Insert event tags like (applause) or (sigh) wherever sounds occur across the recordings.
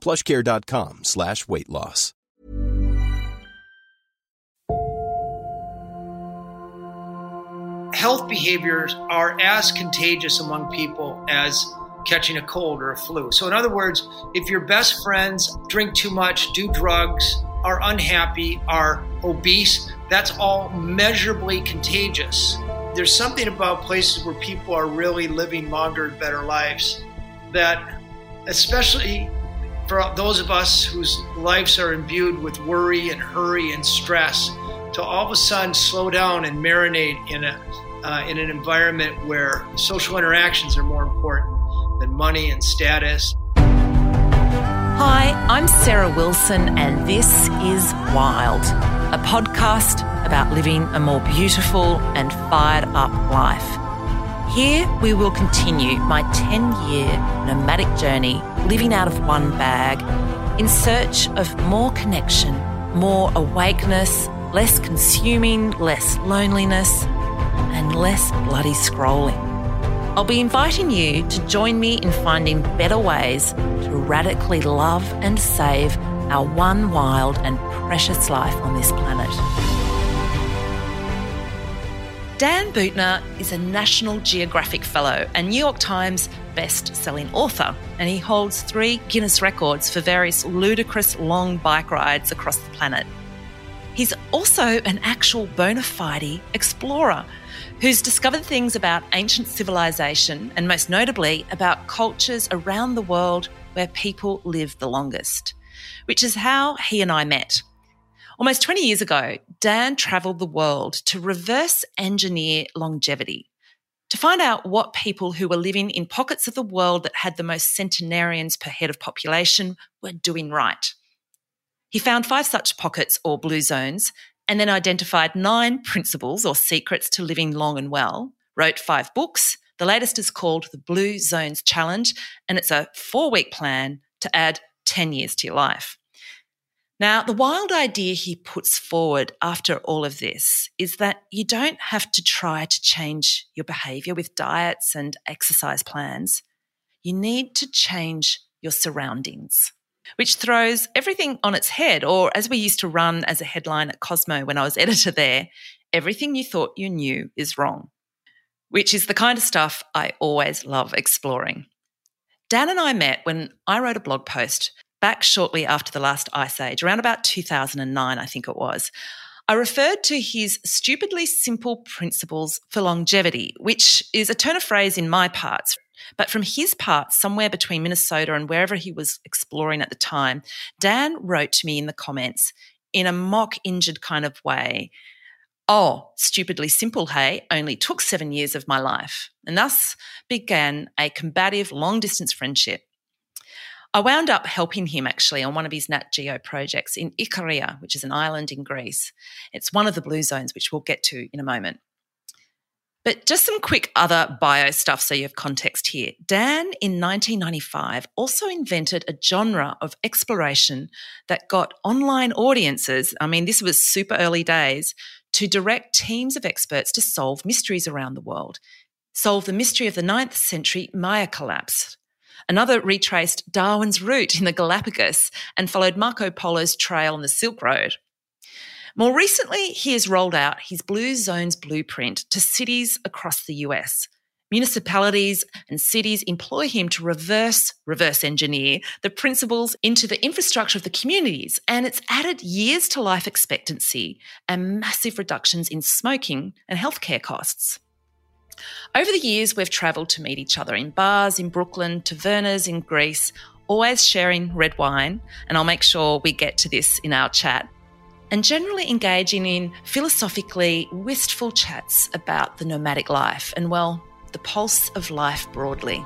plushcare.com slash weight loss. health behaviors are as contagious among people as catching a cold or a flu. So, in other words, if your best friends drink too much, do drugs, are unhappy, are obese, that's all measurably contagious. There's something about places where people are really living longer and better lives that, especially for those of us whose lives are imbued with worry and hurry and stress, to all of a sudden slow down and marinate in a uh, in an environment where social interactions are more important than money and status. Hi, I'm Sarah Wilson, and this is Wild, a podcast about living a more beautiful and fired up life. Here we will continue my 10 year nomadic journey living out of one bag in search of more connection, more awakeness, less consuming, less loneliness, and less bloody scrolling. I'll be inviting you to join me in finding better ways to radically love and save our one wild and precious life on this planet. Dan Buettner is a National Geographic Fellow and New York Times best-selling author, and he holds three Guinness records for various ludicrous long bike rides across the planet. He's also an actual bona fide explorer who's discovered things about ancient civilization and most notably about cultures around the world where people live the longest, which is how he and I met. Almost 20 years ago, Dan travelled the world to reverse engineer longevity, to find out what people who were living in pockets of the world that had the most centenarians per head of population were doing right. He found five such pockets or blue zones and then identified nine principles or secrets to living long and well, wrote five books. The latest is called The Blue Zones Challenge, and it's a four week plan to add 10 years to your life. Now, the wild idea he puts forward after all of this is that you don't have to try to change your behavior with diets and exercise plans. You need to change your surroundings which throws everything on its head. Or as we used to run as a headline at Cosmo when I was (laughs) editor there, everything you thought you knew is wrong, which is the kind of stuff I always love exploring. Dan and I met when I wrote a blog post back shortly after the last ice age, around about 2009, I think it was. I referred to his stupidly simple principles for longevity, which is a turn of phrase in my parts. But from his part, somewhere between Minnesota and wherever he was exploring at the time, Dan wrote to me in the comments in a mock injured kind of way. Oh, stupidly simple, hey, only took seven years of my life. And thus began a combative long distance friendship. I wound up helping him actually on one of his Nat Geo projects in Ikaria, which is an island in Greece. It's one of the blue zones, which we'll get to in a moment. But just some quick other bio stuff so you have context here. Dan in 1995 also invented a genre of exploration that got online audiences, I mean, this was super early days, to direct teams of experts to solve mysteries around the world. Solve the mystery of the 9th century Maya collapse, Another retraced Darwin's route in the Galapagos and followed Marco Polo's trail on the Silk Road. More recently, he has rolled out his Blue Zones blueprint to cities across the US. Municipalities and cities employ him to reverse reverse engineer the principles into the infrastructure of the communities, and it's added years to life expectancy and massive reductions in smoking and healthcare costs. Over the years, we've travelled to meet each other in bars in Brooklyn, tavernas in Greece, always sharing red wine, and I'll make sure we get to this in our chat. And generally engaging in philosophically wistful chats about the nomadic life and, well, the pulse of life broadly.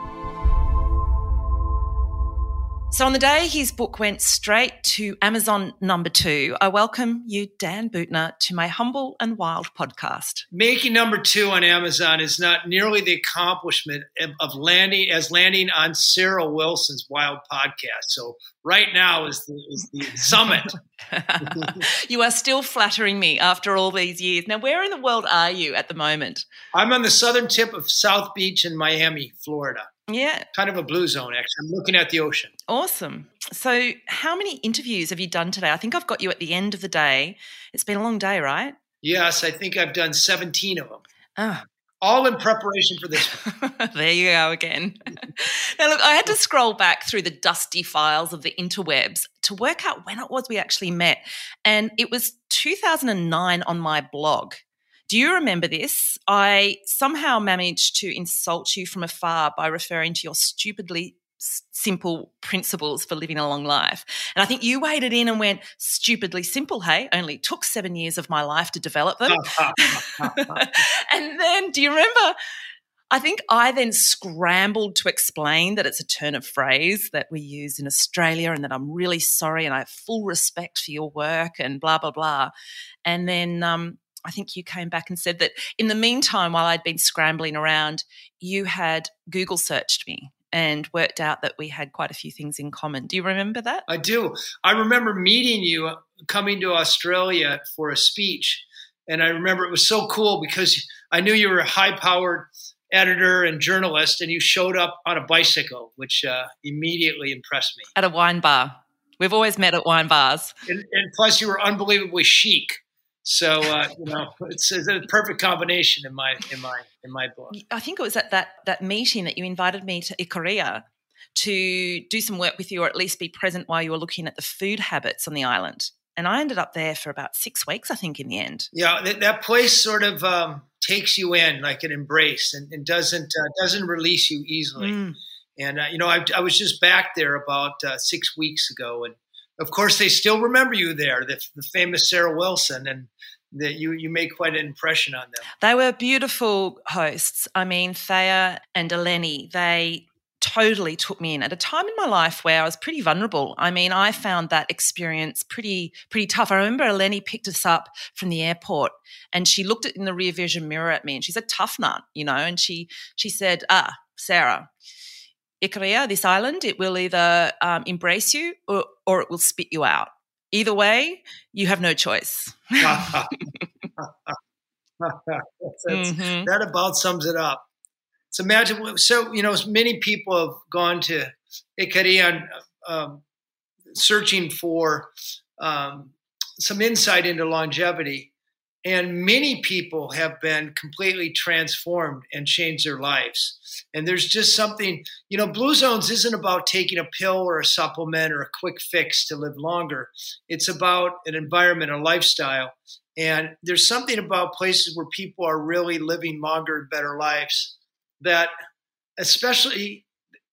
So, on the day his book went straight to Amazon number two, I welcome you, Dan Buettner, to my humble and wild podcast. Making number two on Amazon is not nearly the accomplishment of landing as landing on Sarah Wilson's wild podcast. So, right now is the, is the summit. (laughs) (laughs) you are still flattering me after all these years. Now, where in the world are you at the moment? I'm on the southern tip of South Beach in Miami, Florida. Yeah. Kind of a blue zone, actually. I'm looking at the ocean. Awesome. So, how many interviews have you done today? I think I've got you at the end of the day. It's been a long day, right? Yes, I think I've done 17 of them. Ah. All in preparation for this (laughs) there you go again. (laughs) now, look, I had to scroll back through the dusty files of the interwebs to work out when it was we actually met. And it was 2009 on my blog. Do you remember this? I somehow managed to insult you from afar by referring to your stupidly simple principles for living a long life. And I think you waded in and went, stupidly simple, hey, only took seven years of my life to develop them. (laughs) and then, do you remember? I think I then scrambled to explain that it's a turn of phrase that we use in Australia and that I'm really sorry and I have full respect for your work and blah, blah, blah. And then um, I think you came back and said that in the meantime, while I'd been scrambling around, you had Google searched me and worked out that we had quite a few things in common. Do you remember that? I do. I remember meeting you uh, coming to Australia for a speech. And I remember it was so cool because I knew you were a high powered editor and journalist, and you showed up on a bicycle, which uh, immediately impressed me. At a wine bar. We've always met at wine bars. And, and plus, you were unbelievably chic. So uh, you know, it's, it's, a perfect combination in my in my in my book. I think it was at that that meeting that you invited me to Ikaria to do some work with you, or at least be present while you were looking at the food habits on the island. And I ended up there for about six weeks, I think, in the end. Yeah, that, that place sort of um, takes you in like an embrace, and, and doesn't uh, doesn't release you easily. Mm. And uh, you know, I, I, was just back there about uh, six weeks ago, and of course, they still remember you there, the, the famous Sarah Wilson, and that you you made quite an impression on them. They were beautiful hosts. I mean, Thea and Eleni, they totally took me in at a time in my life where I was pretty vulnerable. I mean, I found that experience pretty pretty tough. I remember Eleni picked us up from the airport and she looked in the rear vision mirror at me and she's a tough nut, you know, and she she said, "Ah, Sarah, Ikaria, this island, it will either um, embrace you or, or it will spit you out. Either way, you have no choice. (laughs) mm-hmm. That about sums it up. So imagine, so, you know, many people have gone to Ikaria um, searching for um, some insight into longevity. And many people have been completely transformed and changed their lives. And there's just something, you know, Blue Zones isn't about taking a pill or a supplement or a quick fix to live longer. It's about an environment, a lifestyle. And there's something about places where people are really living longer and better lives that, especially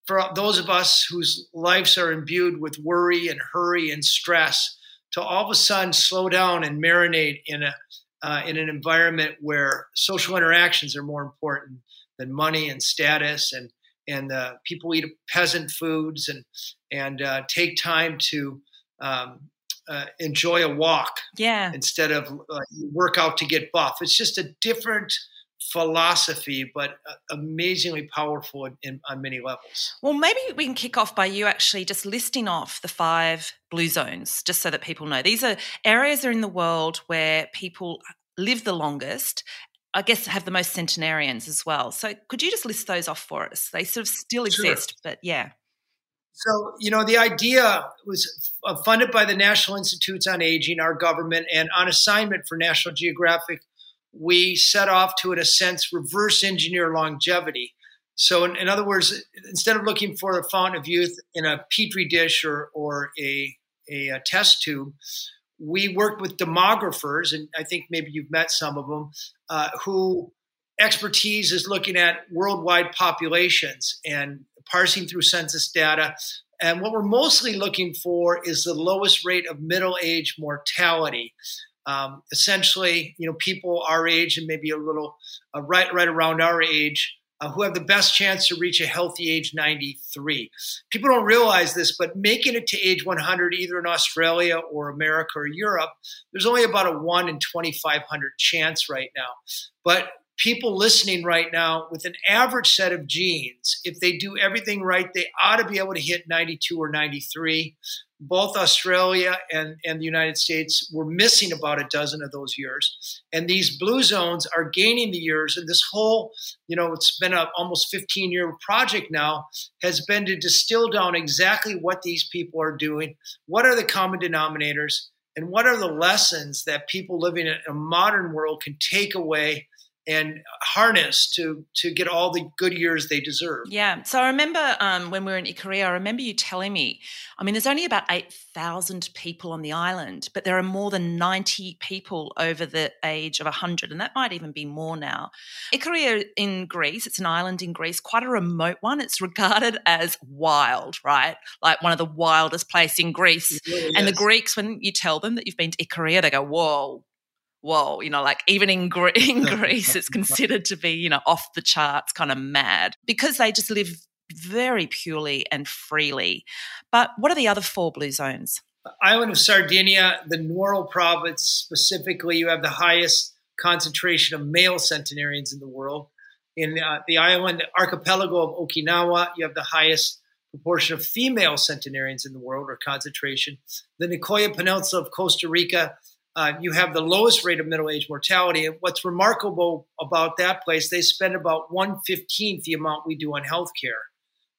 for those of us whose lives are imbued with worry and hurry and stress, to all of a sudden slow down and marinate in a uh, in an environment where social interactions are more important than money and status and and uh, people eat peasant foods and and uh, take time to um, uh, enjoy a walk yeah. instead of work out to get buff. It's just a different philosophy but uh, amazingly powerful in, in, on many levels well maybe we can kick off by you actually just listing off the five blue zones just so that people know these are areas are in the world where people live the longest I guess have the most centenarians as well. So could you just list those off for us? They sort of still exist, sure. but yeah. So, you know, the idea was uh, funded by the National Institutes on Aging, our government, and on assignment for National Geographic, we set off to, in a sense, reverse engineer longevity. So, in, in, other words, instead of looking for a fountain of youth in a petri dish or, or a, a, a test tube, we worked with demographers, and I think maybe you've met some of them, uh, who expertise is looking at worldwide populations and parsing through census data. And what we're mostly looking for is the lowest rate of middle age mortality. Um, essentially, you know, people our age and maybe a little uh, right right around our age uh, who have the best chance to reach a healthy age 93. People don't realize this, but making it to age 100, either in Australia or America or Europe, there's only about a 1 in 2,500 chance right now. But people listening right now with an average set of genes, if they do everything right, they ought to be able to hit 92 or 93 both Australia and, and the United States were missing about a dozen of those years. And these blue zones are gaining the years. And this whole, you know, it's been a almost 15 year project now, has been to distill down exactly what these people are doing, what are the common denominators, and what are the lessons that people living in a modern world can take away and harness to to get all the good years they deserve. Yeah. So I remember um, when we were in Ikaria, I remember you telling me. I mean, there's only about eight thousand people on the island, but there are more than ninety people over the age of hundred, and that might even be more now. Ikaria in Greece, it's an island in Greece, quite a remote one. It's regarded (laughs) as wild, right? Like one of the wildest places in Greece. Really and is. the Greeks, when you tell them that you've been to Ikaria, they go, "Whoa." Whoa, you know, like even in, Gre- (laughs) in (laughs) Greece, it's considered to be, you know, off the charts, kind of mad because they just live very purely and freely. But what are the other four blue zones? Island of Sardinia, the Nuoro province specifically, you have the highest concentration of male centenarians in the world. In uh, the island archipelago of Okinawa, you have the highest proportion of female centenarians in the world or concentration. The Nicoya Peninsula of Costa Rica, uh, you have the lowest rate of middle age mortality. And what's remarkable about that place, they spend about 115th the amount we do on healthcare.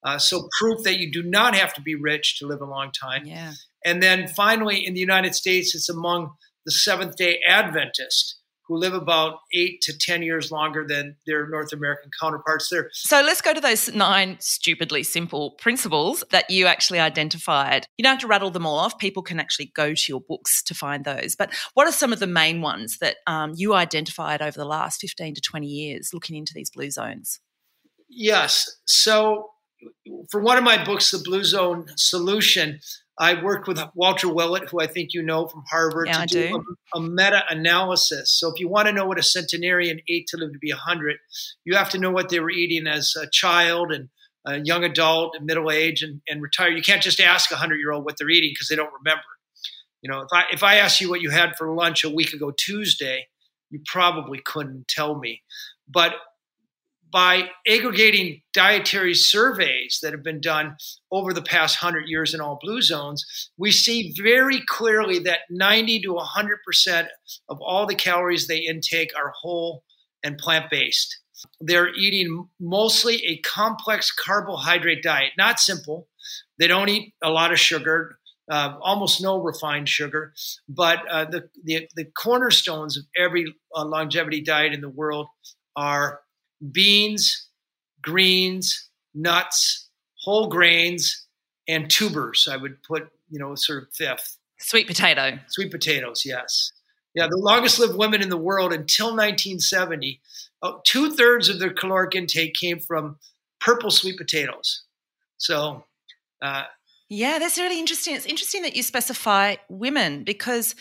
Uh, so proof that you do not have to be rich to live a long time. Yeah. And then finally, in the United States, it's among the Seventh Day Adventists who live about eight to 10 years longer than their North American counterparts there. So let's go to those nine stupidly simple principles that you actually identified. You don't have to rattle them all off. People can actually go to your books to find those. But what are some of the main ones that um, you identified over the last 15 to 20 years looking into these blue zones? Yes. So for one of my books, The Blue Zone Solution, I worked with Walter Willett, who I think you know from Harvard, yeah, to do, do. a, a meta analysis. So, if you want to know what a centenarian ate to live to be 100, you have to know what they were eating as a child and a young adult and middle age and, and retired. You can't just ask a 100 year old what they're eating because they don't remember. You know, if I, if I asked you what you had for lunch a week ago Tuesday, you probably couldn't tell me. But by aggregating dietary surveys that have been done over the past 100 years in all blue zones, we see very clearly that 90 to 100% of all the calories they intake are whole and plant based. They're eating mostly a complex carbohydrate diet, not simple. They don't eat a lot of sugar, uh, almost no refined sugar. But uh, the, the, the, cornerstones of every uh, longevity diet in the world are beans, greens, nuts, whole grains, and tubers. I would put, you know, sort of fifth. Sweet potato. Sweet potatoes, yes. Yeah, the longest lived women in the world until 1970, uh, two thirds of their caloric intake came from purple sweet potatoes. So, uh, yeah, that's really interesting. It's interesting that you specify women because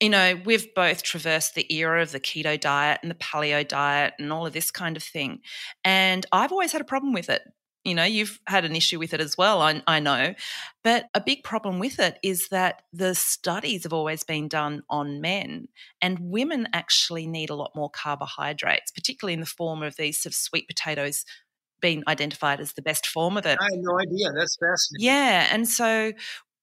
you know, we've both traversed the era of the keto diet and the paleo diet and all of this kind of thing. And I've always had a problem with it. You know, you've had an issue with it as well, I, I know. But a big problem with it is that the studies have always been done on men, and women actually need a lot more carbohydrates, particularly in the form of these sort of sweet potatoes being identified as the best form of it. I had no idea. That's fascinating. Yeah. And so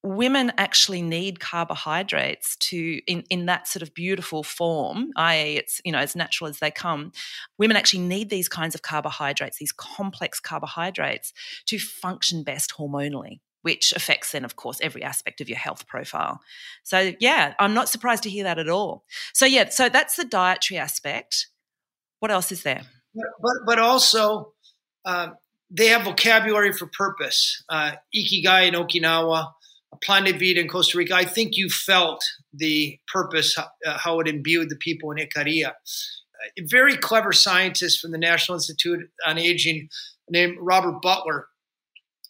women actually need carbohydrates to in, in that sort of beautiful form i.e it's you know as natural as they come women actually need these kinds of carbohydrates these complex carbohydrates to function best hormonally which affects then of course every aspect of your health profile. So yeah i'm not surprised to hear that at all. So yeah so that's the dietary aspect. What else is there? But but also uh, they have vocabulary for purpose. Uh, Ikigai in Okinawa, Plan de Vida in Costa Rica. I think you felt the purpose, uh, how it imbued the people in Ikaria. A very clever scientist from the National Institute on Aging named Robert Butler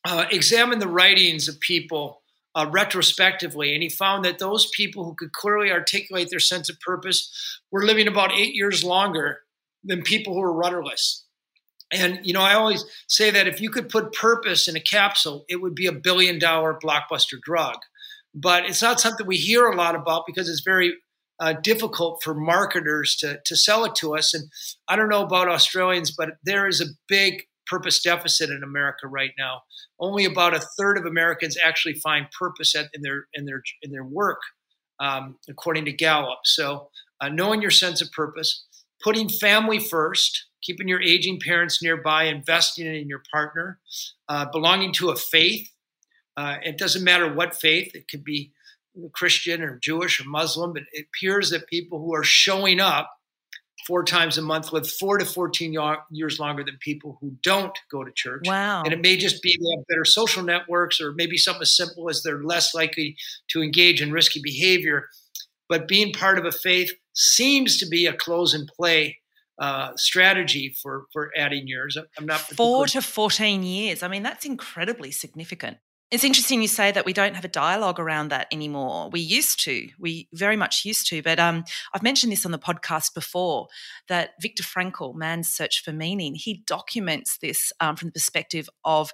uh, examined the writings of people uh, retrospectively, and he found that those people who could clearly articulate their sense of purpose were living about eight years longer than people who were rudderless. And you know, I always say that if you could put purpose in a capsule, it would be a billion dollar blockbuster drug. But it's not something we hear a lot about because it's very uh, difficult for marketers to to sell it to us. And I don't know about Australians, but there is a big purpose deficit in America right now. Only about a third of Americans actually find purpose at, in their in their in their work, um, according to Gallup. So, uh, knowing your sense of purpose, putting family first, keeping your aging parents nearby, investing in your partner, uh, belonging to a faith. Uh, it doesn't matter what faith; it could be Christian or Jewish or Muslim, but it appears that people who are showing up four times a month live four to 14 years longer than people who don't go to church. Wow. And it may just be they have better social networks or maybe something as simple as they're less likely to engage in risky behavior. But being part of a faith seems to be a close and play uh, strategy for for adding years. I'm not four to fourteen years. I mean, that's incredibly significant. It's interesting you say that we don't have a dialogue around that anymore. We used to, we very much used to. But um, I've mentioned this on the podcast before that Viktor Frankl, Man's Search for Meaning, he documents this um, from the perspective of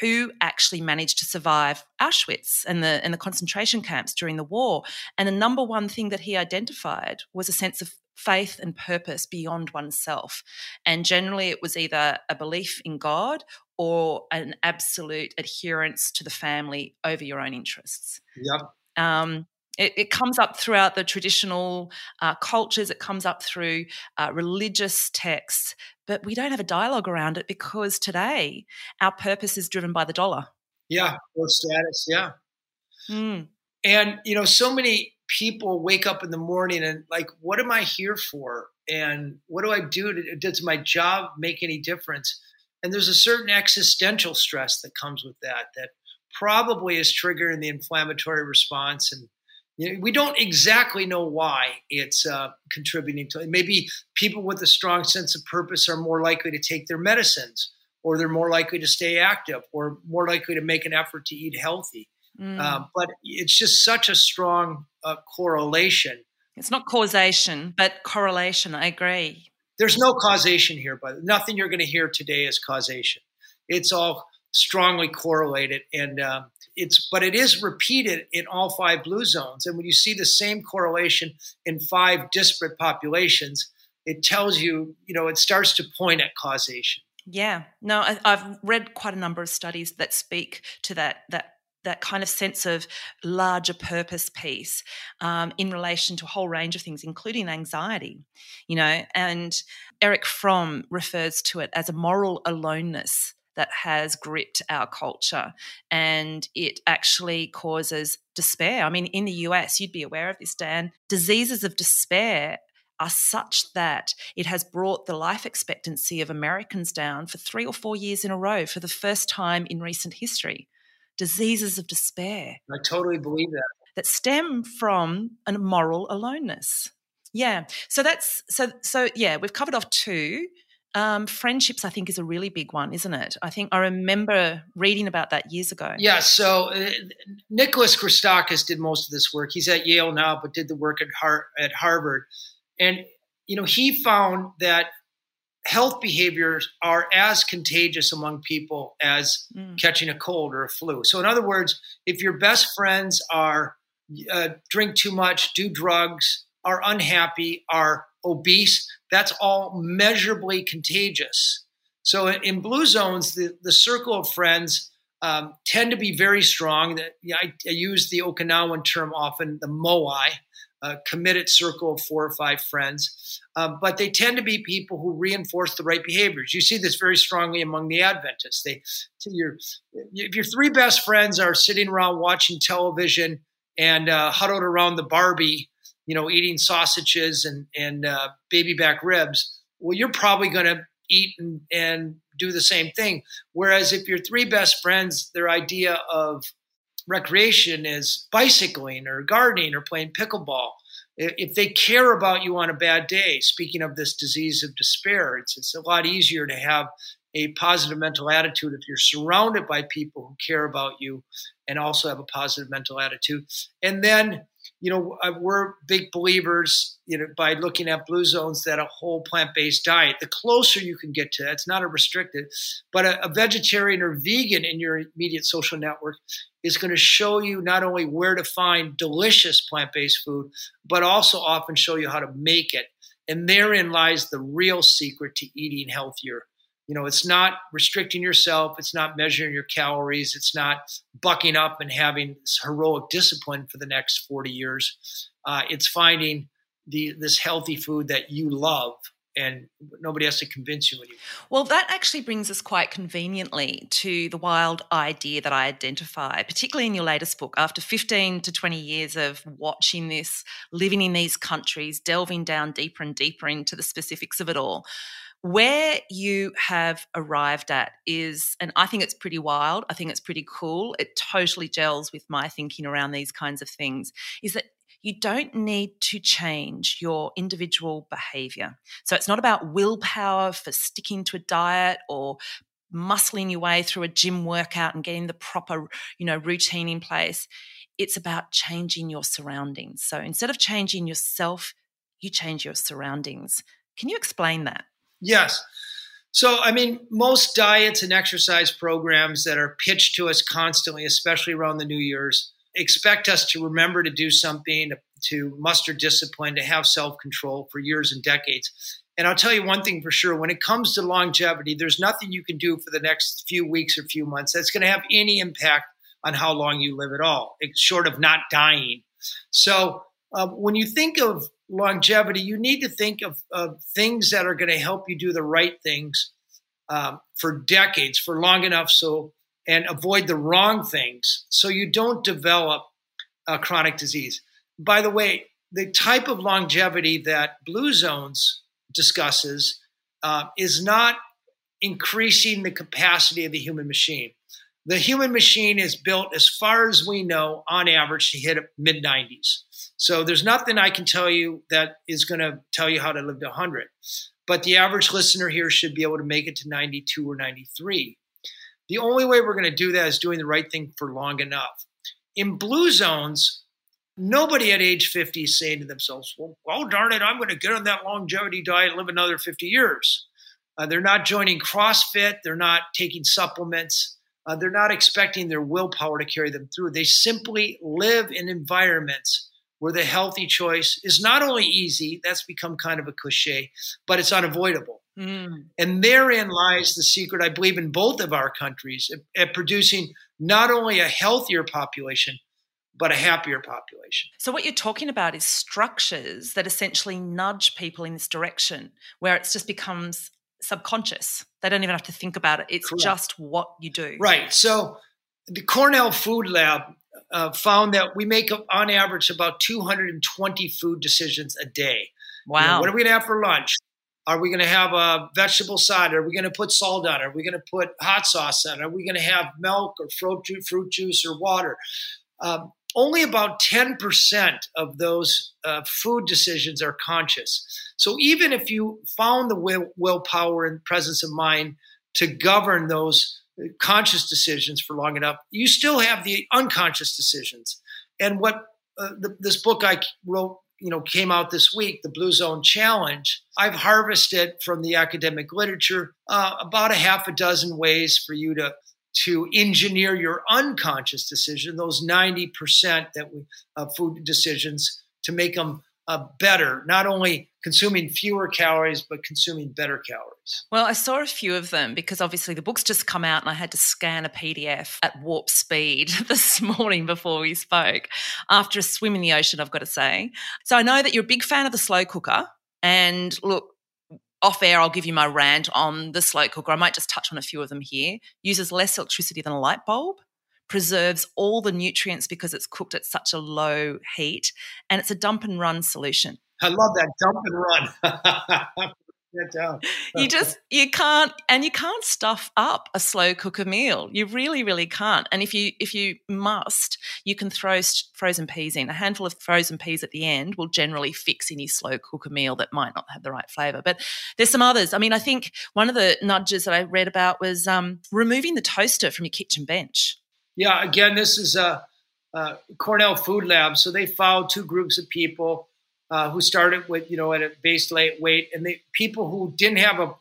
who actually managed to survive Auschwitz and the and the concentration camps during the war. And the number one thing that he identified was a sense of faith and purpose beyond oneself. And generally, it was either a belief in God or an absolute adherence to the family over your own interests. Yep. Um, it, it, comes up throughout the traditional uh, cultures, it comes up through uh, religious texts, but we don't have a dialogue around it because today our purpose is driven by the dollar. Yeah, or status. Yeah. Mm. And, you know, so many people wake up in the morning and like, what am I here for? And what do I do? To, does my job make any difference? And there's a certain existential stress that comes with that, that probably is triggering the inflammatory response. And you know, we don't exactly know why it's uh, contributing to it. Maybe people with a strong sense of purpose are more likely to take their medicines, or they're more likely to stay active, or more likely to make an effort to eat healthy. Mm. Uh, but it's just such a strong uh, correlation. It's not causation, but correlation. I agree. There's no causation here, but nothing you're going to hear today is causation. It's all strongly correlated, and um, it's but it is repeated in all five blue zones. And when you see the same correlation in five disparate populations, it tells you, you know, it starts to point at causation. Yeah, no, I, have read quite a number of studies that speak to that that that kind of sense of larger purpose piece um, in relation to a whole range of things, including anxiety, you know. And Erich Fromm refers to it as a moral aloneness that has gripped our culture and it actually causes despair. I mean, in the US, you'd be aware of this, Dan, diseases of despair are such that it has brought the life expectancy of Americans down for three or four years in a row for the first time in recent history diseases of despair. I totally believe that. That stem from a moral aloneness. Yeah. So that's so so yeah, we've covered off two. Um, friendships, I think, is a really big one, isn't it? I think I remember reading about that years ago. Yeah. So uh, Nicholas Christakis did most of this work. He's at Yale now, but did the work at Har- at Harvard, and you know he found that health behaviors are as contagious among people as mm. catching a cold or a flu. So, in other words, if your best friends are uh, drink too much, do drugs, are unhappy, are obese, that's all measurably contagious. So, in, in blue zones, the, the circle of friends um, tend to be very strong. That I, I use the Okinawan term often, the moai a committed circle of four or five friends. Um, but they tend to be people who reinforce the right behaviors. You see this very strongly among the Adventists. They, your, if your three best friends are sitting around watching television and uh, huddled around the Barbie, you know, eating sausages and and uh, baby back ribs, well, you're probably going to eat and, and do the same thing. Whereas if your three best friends, their idea of recreation is bicycling or gardening or playing pickleball, if they care about you on a bad day, speaking of this disease of despair, it's, it's a lot easier to have a positive mental attitude if you're surrounded by people who care about you and also have a positive mental attitude. And then you know, uh, we're big believers, you know, by looking at blue zones that a whole plant-based diet. The closer you can get to that, it's not a restricted, but a, a vegetarian or vegan in your immediate social network is going to show you not only where to find delicious plant-based food, but also often show you how to make it. And therein lies the real secret to eating healthier you know, it's not restricting yourself. It's not measuring your calories. It's not bucking up and having heroic discipline for the next 40 years. Uh, it's finding the this healthy food that you love and nobody has to convince you anymore. Well, that actually brings us quite conveniently to the wild idea that I identify, particularly in your latest book. After 15 to 20 years of watching this, living in these countries, delving down deeper and deeper into the specifics of it all, where you have arrived at is, and I think it's pretty wild. I think it's pretty cool. It totally gels with my thinking around these kinds of things. Is that you don't need to change your individual behavior. So it's not about willpower for sticking to a diet or muscling your way through a gym workout and getting the proper, you know, routine in place. It's about changing your surroundings. So instead of changing yourself, you change your surroundings. Can you explain that? Yes. So, I mean, most diets and exercise programs that are pitched to us constantly, especially around the New Year's, expect us to remember to do something, to muster discipline, to have self control for years and decades. And I'll tell you one thing for sure when it comes to longevity, there's nothing you can do for the next few weeks or few months that's going to have any impact on how long you live at all, short of not dying. So, uh, when you think of longevity, you need to think of, of things that are going to help you do the right things um, for decades, for long enough, so and avoid the wrong things, so you don't develop a chronic disease. By the way, the type of longevity that Blue Zones discusses uh, is not increasing the capacity of the human machine. The human machine is built, as far as we know, on average to hit mid 90s. So there's nothing I can tell you that is going to tell you how to live to 100. But the average listener here should be able to make it to 92 or 93. The only way we're going to do that is doing the right thing for long enough. In blue zones, nobody at age 50 is saying to themselves, well, well darn it, I'm going to get on that longevity diet and live another 50 years. Uh, they're not joining CrossFit, they're not taking supplements. Uh, they're not expecting their willpower to carry them through. They simply live in environments where the healthy choice is not only easy, that's become kind of a cliche, but it's unavoidable. Mm. And therein lies the secret, I believe, in both of our countries at, at producing not only a healthier population, but a happier population. So, what you're talking about is structures that essentially nudge people in this direction where it just becomes subconscious. They don't even have to think about it, it's Correct. just what you do. Right. So, the Cornell Food Lab uh, found that we make on average about 220 food decisions a day. Wow. You know, what are we going to have for lunch? Are we going to have a vegetable side? Are we going to put salt on it? Are we going to put hot sauce on it? Are we going to have milk or fruit, fruit juice or water? Um, only about 10% of those uh, food decisions are conscious. So even if you found the will, willpower and presence of mind to govern those conscious decisions for long enough, you still have the unconscious decisions. And what uh, the, this book I wrote, you know, came out this week, the Blue Zone Challenge. I've harvested from the academic literature uh, about a half a dozen ways for you to to engineer your unconscious decision, those 90% that we, uh, food decisions, to make them uh, better, not only consuming fewer calories, but consuming better calories. Well, I saw a few of them because obviously the book's just come out and I had to scan a PDF at warp speed (laughs) this morning before we spoke after a swim in the ocean, I've got to say. So I know that you're a big fan of the slow cooker. And look, off air, I'll give you my rant on the slow cooker. I might just touch on a few of them here. Uses less electricity than a light bulb preserves all the nutrients because it's cooked at such a low heat, and it's a dump and run solution. I love that dump and run. (laughs) You just you can't and you can't stuff up a slow cooker meal. You really really can't. And if you if you must you can throw frozen peas in. A handful of frozen peas at the end will generally fix any slow cooker meal that might not have the right flavor. But there's some others. I mean i think one of the nudges that i read about was um, removing the toaster from your kitchen bench. Yeah again this is a, a cornell food lab so they followed two groups of people uh, who started with you know at a base weight, and the people who didn't have a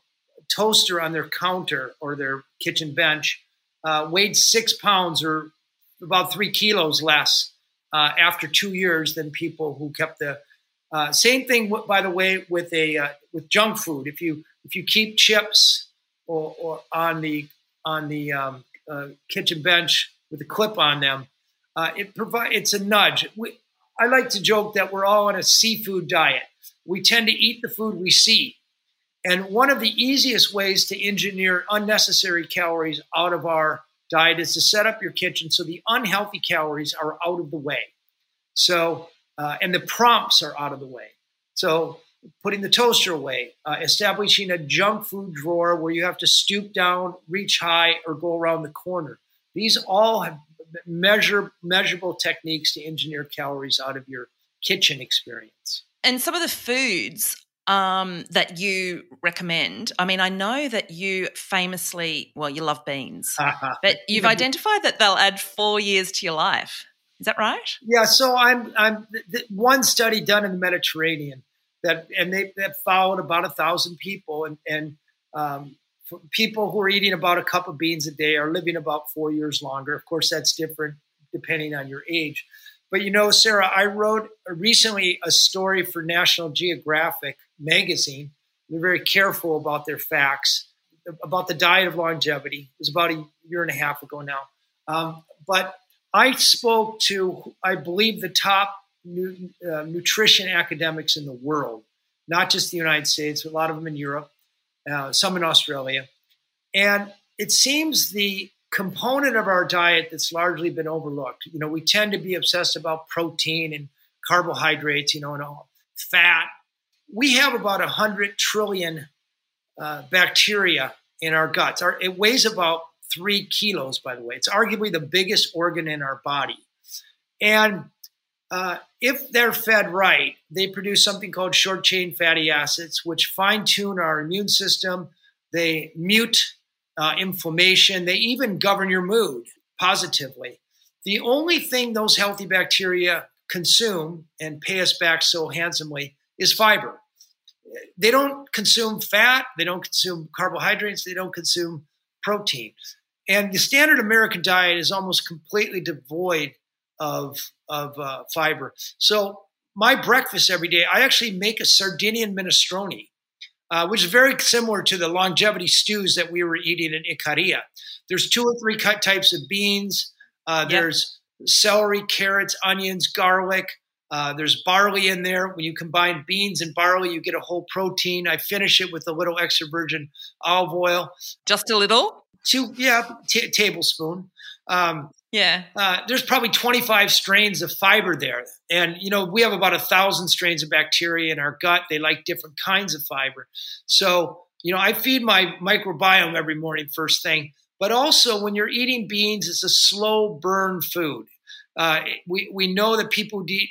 toaster on their counter or their kitchen bench uh, weighed six pounds or about three kilos less uh, after two years than people who kept the uh, same thing. By the way, with a uh, with junk food, if you if you keep chips or, or on the on the um, kitchen bench with a clip on them, it provide it's a nudge. We, I like to joke that we're all on a seafood diet. We tend to eat the food we see. And one of the easiest ways to engineer unnecessary calories out of our diet is to set up your kitchen so the unhealthy calories are out of the way. So, uh, and the prompts are out of the way. So, putting the toaster away, uh, establishing a junk food drawer where you have to stoop down, reach high, or go around the corner. These all have measure measurable techniques to engineer calories out of your kitchen experience. And some of the foods um, that you recommend. I mean, I know that you famously, well, you love beans, (laughs) but you've identified that they'll add four years to your life. Is that right? Yeah. So I'm, I'm one study done in the Mediterranean that, and they that followed about a thousand people, and and um, people who are eating about a cup of beans a day are living about four years longer. Of course, that's different depending on your age. But you know, Sarah, I wrote recently a story for National Geographic magazine. They're very careful about their facts about the diet of longevity. It was about a year and a half ago now. Um, but I spoke to, I believe, the top nu- uh, nutrition academics in the world, not just the United States, but a lot of them in Europe uh, some in Australia. And it seems the component of our diet that's largely been overlooked. You know, we tend to be obsessed about protein and carbohydrates, you know, and all fat. We have about 100 trillion uh, bacteria in our guts. Our, it weighs about three kilos, by the way. It's arguably the biggest organ in our body. And uh, if they're fed right, they produce something called short chain fatty acids, which fine tune our immune system. They mute uh, inflammation. They even govern your mood positively. The only thing those healthy bacteria consume and pay us back so handsomely is fiber. They don't consume fat, they don't consume carbohydrates, they don't consume protein. And the standard American diet is almost completely devoid of of uh, fiber. So my breakfast every day, I actually make a Sardinian minestrone, uh, which is very similar to the longevity stews that we were eating in Ikaria. There's two or three cut types of beans. Uh, yep. There's celery, carrots, onions, garlic. Uh, there's barley in there. When you combine beans and barley, you get a whole protein. I finish it with a little extra virgin olive oil. Just a little? Two, yeah, t- tablespoon. Um, yeah. Uh, there's probably 25 strains of fiber there. And, you know, we have about a thousand strains of bacteria in our gut. They like different kinds of fiber. So, you know, I feed my microbiome every morning, first thing. But also, when you're eating beans, it's a slow burn food. Uh, we, we know that people who eat,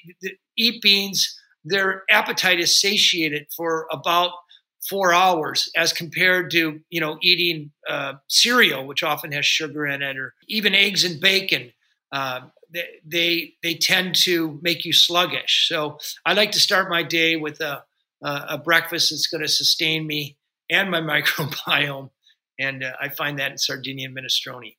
eat beans, their appetite is satiated for about four hours as compared to you know eating uh, cereal which often has sugar in it or even eggs and bacon uh, they, they, tend to make you sluggish so i like to start my day with a, a breakfast that's going to sustain me and my (laughs) microbiome and uh, i find that in sardinian minestrone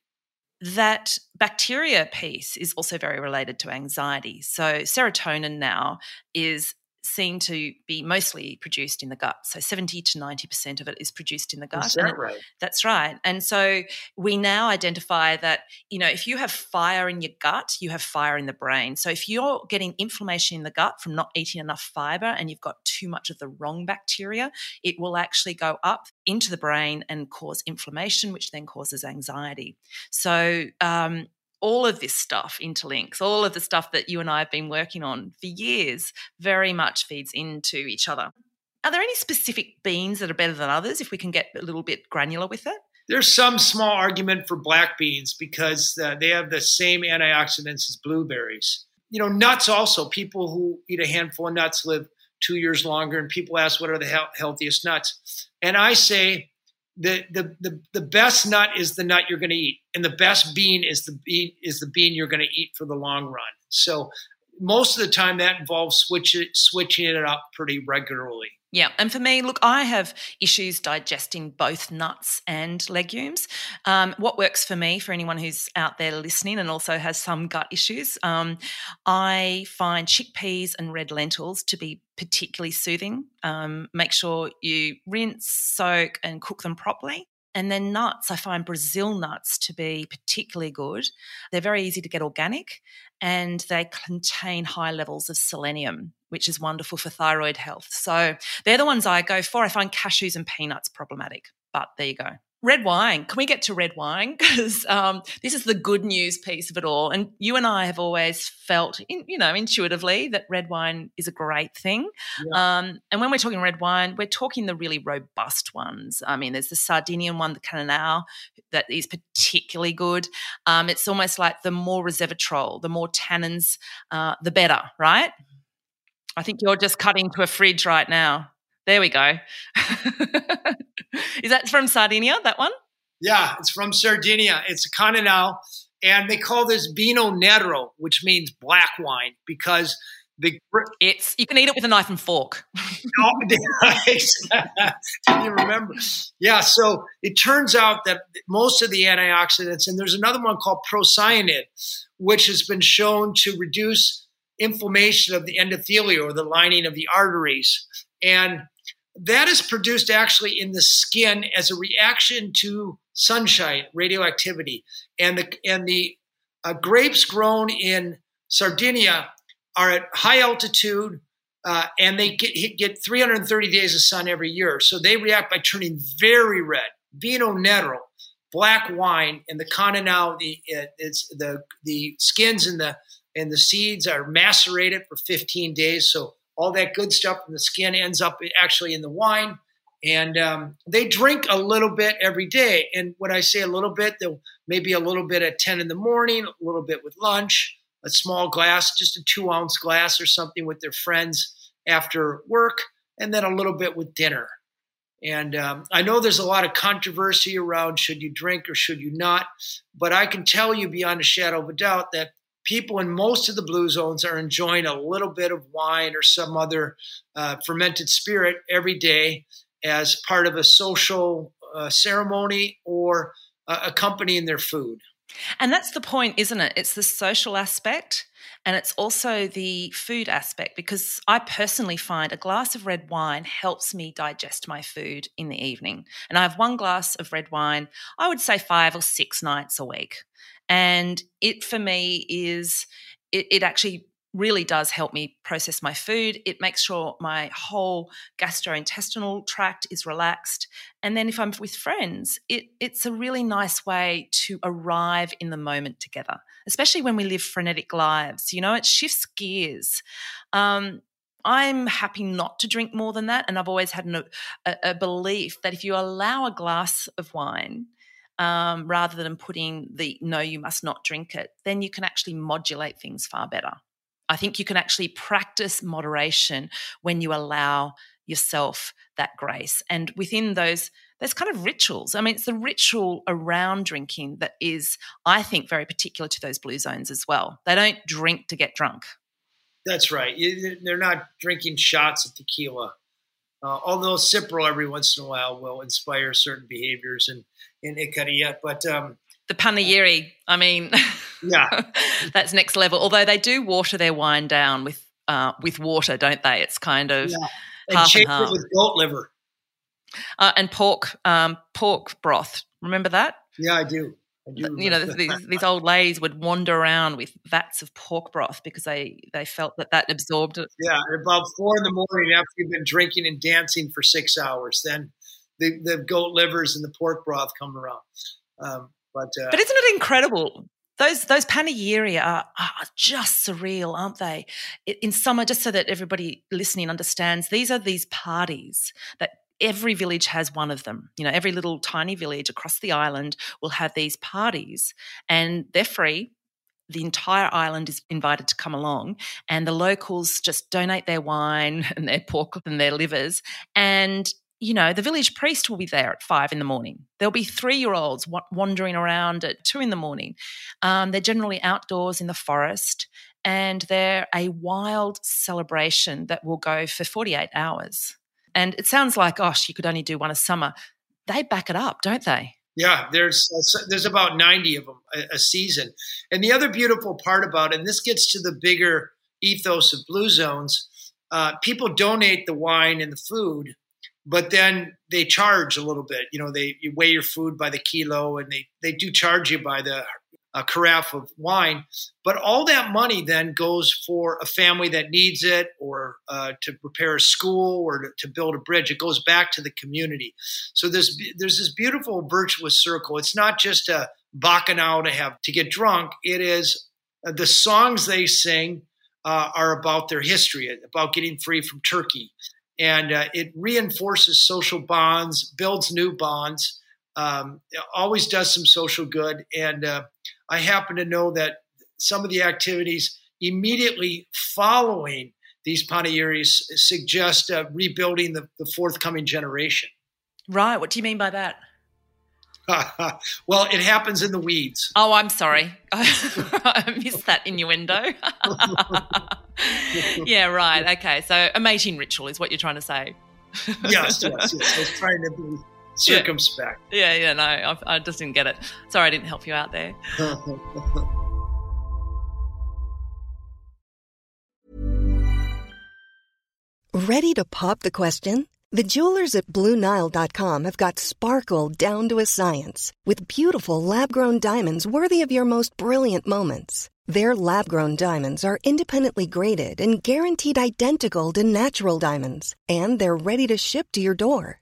that bacteria piece is also very related to anxiety. So, serotonin now is seen to be mostly produced in the gut. So 70 to 90% of it is produced in the gut. Is that right? That's right. And so we now identify that, you know, if you have fire in your gut, you have fire in the brain. So if you're getting inflammation in the gut from not eating enough fiber and you've got too much of the wrong bacteria, it will actually go up into the brain and cause inflammation, which then causes anxiety. So um, all of this stuff interlinks, all of the stuff that you and I have been working on for years very much feeds into each other. are there any specific beans that are better than others if we can get a little bit granular with it? There's some small argument for black beans because uh, they have the same antioxidants as blueberries. You know, nuts also. People who eat a handful of nuts live two years longer, and people ask what are the he- healthiest nuts. And I say the, the the the best nut is the nut you're going to eat, and the best bean is the bean is the bean you're going to eat for the long run. So most of the time, that involves switch it, switching it up pretty regularly. Yeah. And for me, look, I have issues digesting both nuts and legumes. Um, what works for me, for anyone who's out there listening and also has some gut issues, um, I find chickpeas and red lentils to be particularly soothing. Um, make sure you rinse, soak, and cook them properly. And then nuts, I find Brazil nuts to be particularly good. They're very easy to get organic and they contain high levels of selenium, which is wonderful for thyroid health. So they're the ones I go for. I find cashews and peanuts problematic, but there you go red wine. Can we get to red wine? (laughs) Because um, this is the good news piece of it all. And you and I have always felt, in, you know, intuitively that red wine is a great thing. Yeah. Um, and when we're talking red wine, we're talking the really robust ones. I mean, there's the Sardinian one, the Cannonau, that is particularly good. Um, it's almost like the more resveratrol, the more tannins, uh, the better, right? I think you're just cutting to a fridge right now. There we go. (laughs) Is that from Sardinia, that one? Yeah, it's from Sardinia. It's a Cannonau, and they call this Vino Nero, which means black wine, because the it's you can eat it with a knife and fork. (laughs) oh, (laughs) you remember? Yeah. So it turns out that most of the antioxidants, and there's another one called procyanid, which has been shown to reduce inflammation of the endothelium or the lining of the arteries, and that is produced actually in the skin as a reaction to sunshine, radioactivity, and the and the uh, grapes grown in Sardinia are at high altitude, uh, and they get, get 330 days of sun every year. So they react by turning very red. Vino Nero, black wine, and the Cannonau, the it's the the skins and the and the seeds are macerated for 15 days. So all that good stuff from the skin ends up actually in the wine. And um, they drink a little bit every day. And when I say a little bit, they'll maybe a little bit at 10 in the morning, a little bit with lunch, a small glass, just a two ounce glass or something with their friends after work, and then a little bit with dinner. And um, I know there's a lot of controversy around should you drink or should you not, but I can tell you beyond a shadow of a doubt that people in most of the blue zones are enjoying a little bit of wine or some other uh, fermented spirit every day as part of a social uh, ceremony or uh, accompanying their food. And that's the point, isn't it? It's the social aspect and it's also the food aspect because I personally find a glass of red wine helps me digest my food in the evening. And I have one glass of red wine, I would say five or six nights a week. And it for me is, it, it actually really does help me process my food. It makes sure my whole gastrointestinal tract is relaxed. And then if I'm with friends, it, it's a really nice way to arrive in the moment together, especially when we live frenetic lives. You know, it shifts gears. Um, I'm happy not to drink more than that. And I've always had an, a, a belief that if you allow a glass of wine, um, rather than putting the no, you must not drink it, then you can actually modulate things far better. I think you can actually practice moderation when you allow yourself that grace. And within those, there's kind of rituals. I mean, it's the ritual around drinking that is, I think, very particular to those blue zones as well. They don't drink to get drunk. That's right. They're not drinking shots of tequila. Uh, although Cipro every once in a while will inspire certain behaviors in, in Ikaria. But um, the Panayiri, I mean, yeah, (laughs) that's next level. Although they do water their wine down with uh, with water, don't they? It's kind of yeah. and half and half. with goat liver uh, and pork um, pork broth. Remember that? Yeah, I do you know these, these old ladies would wander around with vats of pork broth because they they felt that that absorbed it. Yeah about four in the morning after you've been drinking and dancing for six hours then the, the goat livers and the pork broth come around. Um, but uh, but isn't it incredible? Those those panegyria are, are, just surreal, aren't they? In summer, just so that everybody listening understands, these are these parties that every village has one of them. You know, every little tiny village across the island will have these parties, and they're free. The entire island is invited to come along, and the locals just donate their wine (laughs) and their pork and their livers, and you know, the village priest will be there at five in the morning. There'll be three year olds wandering around at two in the morning. Um, they're generally outdoors in the forest and they're a wild celebration that will go for 48 hours. And it sounds like, gosh, you could only do one a summer. They back it up, don't they? Yeah, there's uh, there's about 90 of them a, a season. And the other beautiful part about and this gets to the bigger ethos of Blue Zones, uh, people donate the wine and the food but then they charge a little bit. You know, they you weigh your food by the kilo, and they they do charge you by the uh, carafe of wine. But all that money then goes for a family that needs it, or uh, to prepare a school, or to, to, build a bridge. It goes back to the community. So there's there's this beautiful virtuous circle. It's not just a bacchanal to have to get drunk. It is uh, the songs they sing. Uh, are about their history, about getting free from Turkey, and uh, it reinforces social bonds, builds new bonds, um, always does some social good. And uh, I happen to know that some of the activities immediately following these Panegyrias suggest uh, rebuilding the, the forthcoming generation. Right. What do you mean by that? (laughs) well, it happens in the weeds. Oh, I'm sorry. (laughs) I missed that innuendo. (laughs) yeah, right. Okay. So a mating ritual is what you're trying to say. yes, yes, yes. I was trying to be circumspect. Yeah, yeah, yeah no, I, I just didn't get it. Sorry, I didn't help you out there. (laughs) Ready to pop the question? The jewelers at BlueNile.com have got sparkle down to a science with beautiful lab grown diamonds worthy of your most brilliant moments. Their lab grown diamonds are independently graded and guaranteed identical to natural diamonds, and they're ready to ship to your door.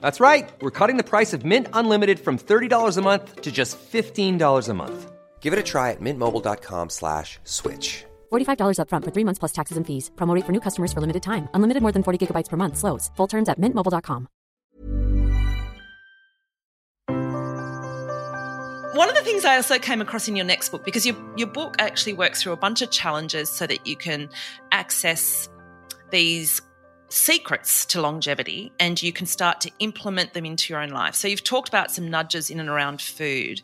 That's right. We're cutting the price of Mint Unlimited from $30 a month to just $15 a month. Give it a try at mintmobile.com slash switch. $45 upfront for three months plus taxes and fees. Promote for new customers for limited time. Unlimited more than 40 gigabytes per month. Slows. Full terms at mintmobile.com. One of the things I also came across in your next book, because your, your book actually works through a bunch of challenges so that you can access these secrets to longevity and you can start to implement them into your own life. So you've talked about some nudges in and around food.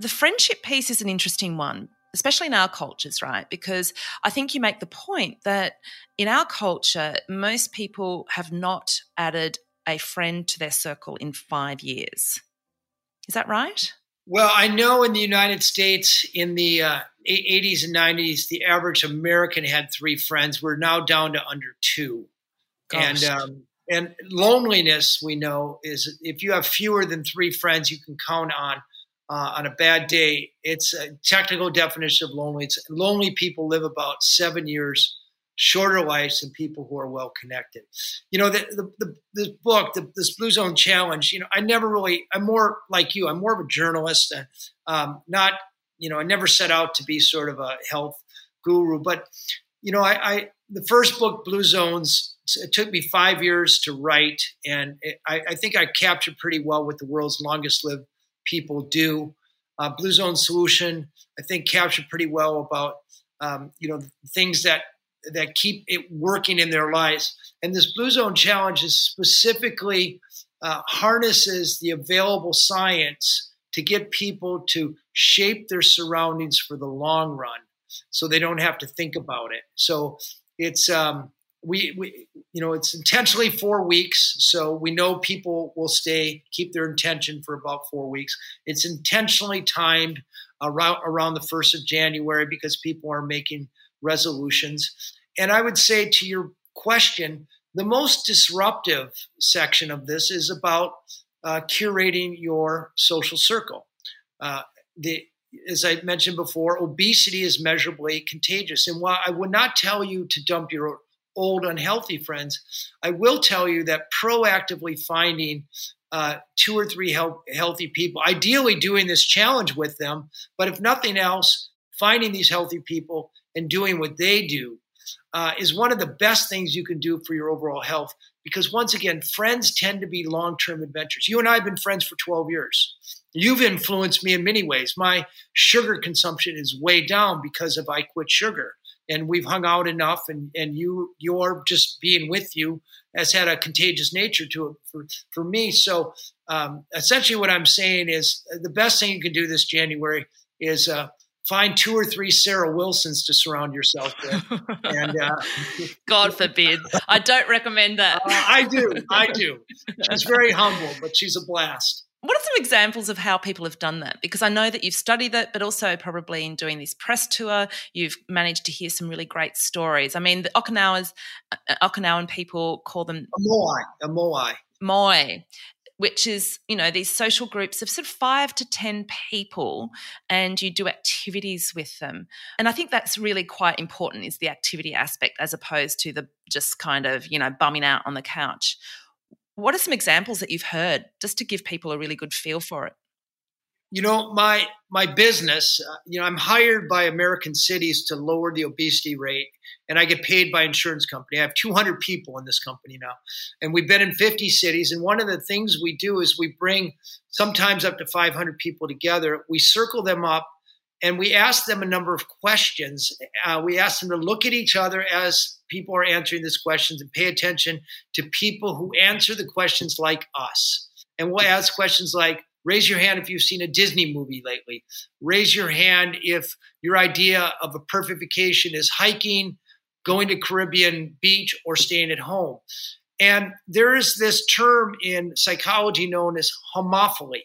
The friendship piece is an interesting one, especially in our cultures, right? Because I think you make the point that in our culture, most people have not added a friend to their circle in five years. Is that right? Well, I know in the United States in the uh, 80s and 90s, the average American had three friends. We're now down to under two. And um, and loneliness, we know, is if you have fewer than three friends you can count on uh, on a bad day. It's a technical definition of loneliness. Lonely people live about seven years shorter lives than people who are well connected. You know, the, the, the book, the, this Blue Zone Challenge, you know, I never really, I'm more like you, I'm more of a journalist, and um, not, you know, I never set out to be sort of a health guru, but, you know, I, I the first book, Blue Zones, it took me five years to write, and it, I, I, think I captured pretty well what the world's longest lived people do. Uh, Blue Zone Solution, I think, captured pretty well about um, you know things that that keep it working in their lives. And this Blue Zone Challenge is specifically uh, harnesses the available science to get people to shape their surroundings for the long run, so they don't have to think about it. So it's um, we, we you know it's intentionally four weeks, so we know people will stay keep their intention for about four weeks. It's intentionally timed around around the first of January because people are making resolutions. And I would say to your question, the most disruptive section of this is about uh, curating your social circle. Uh, the, as I mentioned before, obesity is measurably contagious. And while I would not tell you to dump your old unhealthy friends, I will tell you that proactively finding uh, two or three health, healthy people, ideally doing this challenge with them, but if nothing else, finding these healthy people and doing what they do uh, is one of the best things you can do for your overall health. Because once again, friends tend to be long term adventures. You and I have been friends for 12 years. You've influenced me in many ways. My sugar consumption is way down because of I quit sugar. And we've hung out enough, and, and you your just being with you has had a contagious nature to it for, for me. So um, essentially, what I'm saying is the best thing you can do this January is uh, find two or three Sarah Wilsons to surround yourself with. And uh, (laughs) God forbid, I don't recommend that. Uh, I do, I do. She's very humble, but she's a blast. What are some examples of how people have done that? Because I know that you've studied that, but also probably in doing this press tour, you've managed to hear some really great stories. I mean, the Okinawas, uh, Okinawan people call them a moai, a moai. Moi which is, you know, these social groups of sort of five to 10 people and you do activities with them. And I think that's really quite important is the activity aspect as opposed to the just kind of, you know, bumming out on the couch. What are some examples that you've heard just to give people a really good feel for it? you know my my business uh, you know i'm hired by american cities to lower the obesity rate and i get paid by insurance company i have 200 people in this company now and we've been in 50 cities and one of the things we do is we bring sometimes up to 500 people together we circle them up and we ask them a number of questions uh, we ask them to look at each other as people are answering these questions and pay attention to people who answer the questions like us and we'll ask questions like Raise your hand if you've seen a Disney movie lately. Raise your hand if your idea of a perfect vacation is hiking, going to Caribbean beach, or staying at home. And there is this term in psychology known as homophily.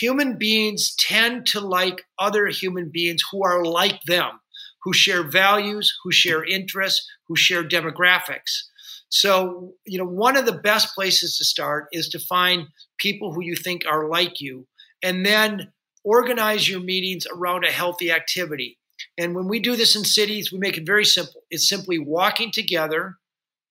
Human beings tend to like other human beings who are like them, who share values, who share interests, who share demographics. So, you know, one of the best places to start is to find people who you think are like you and then organize your meetings around a healthy activity. And when we do this in cities, we make it very simple. It's simply walking together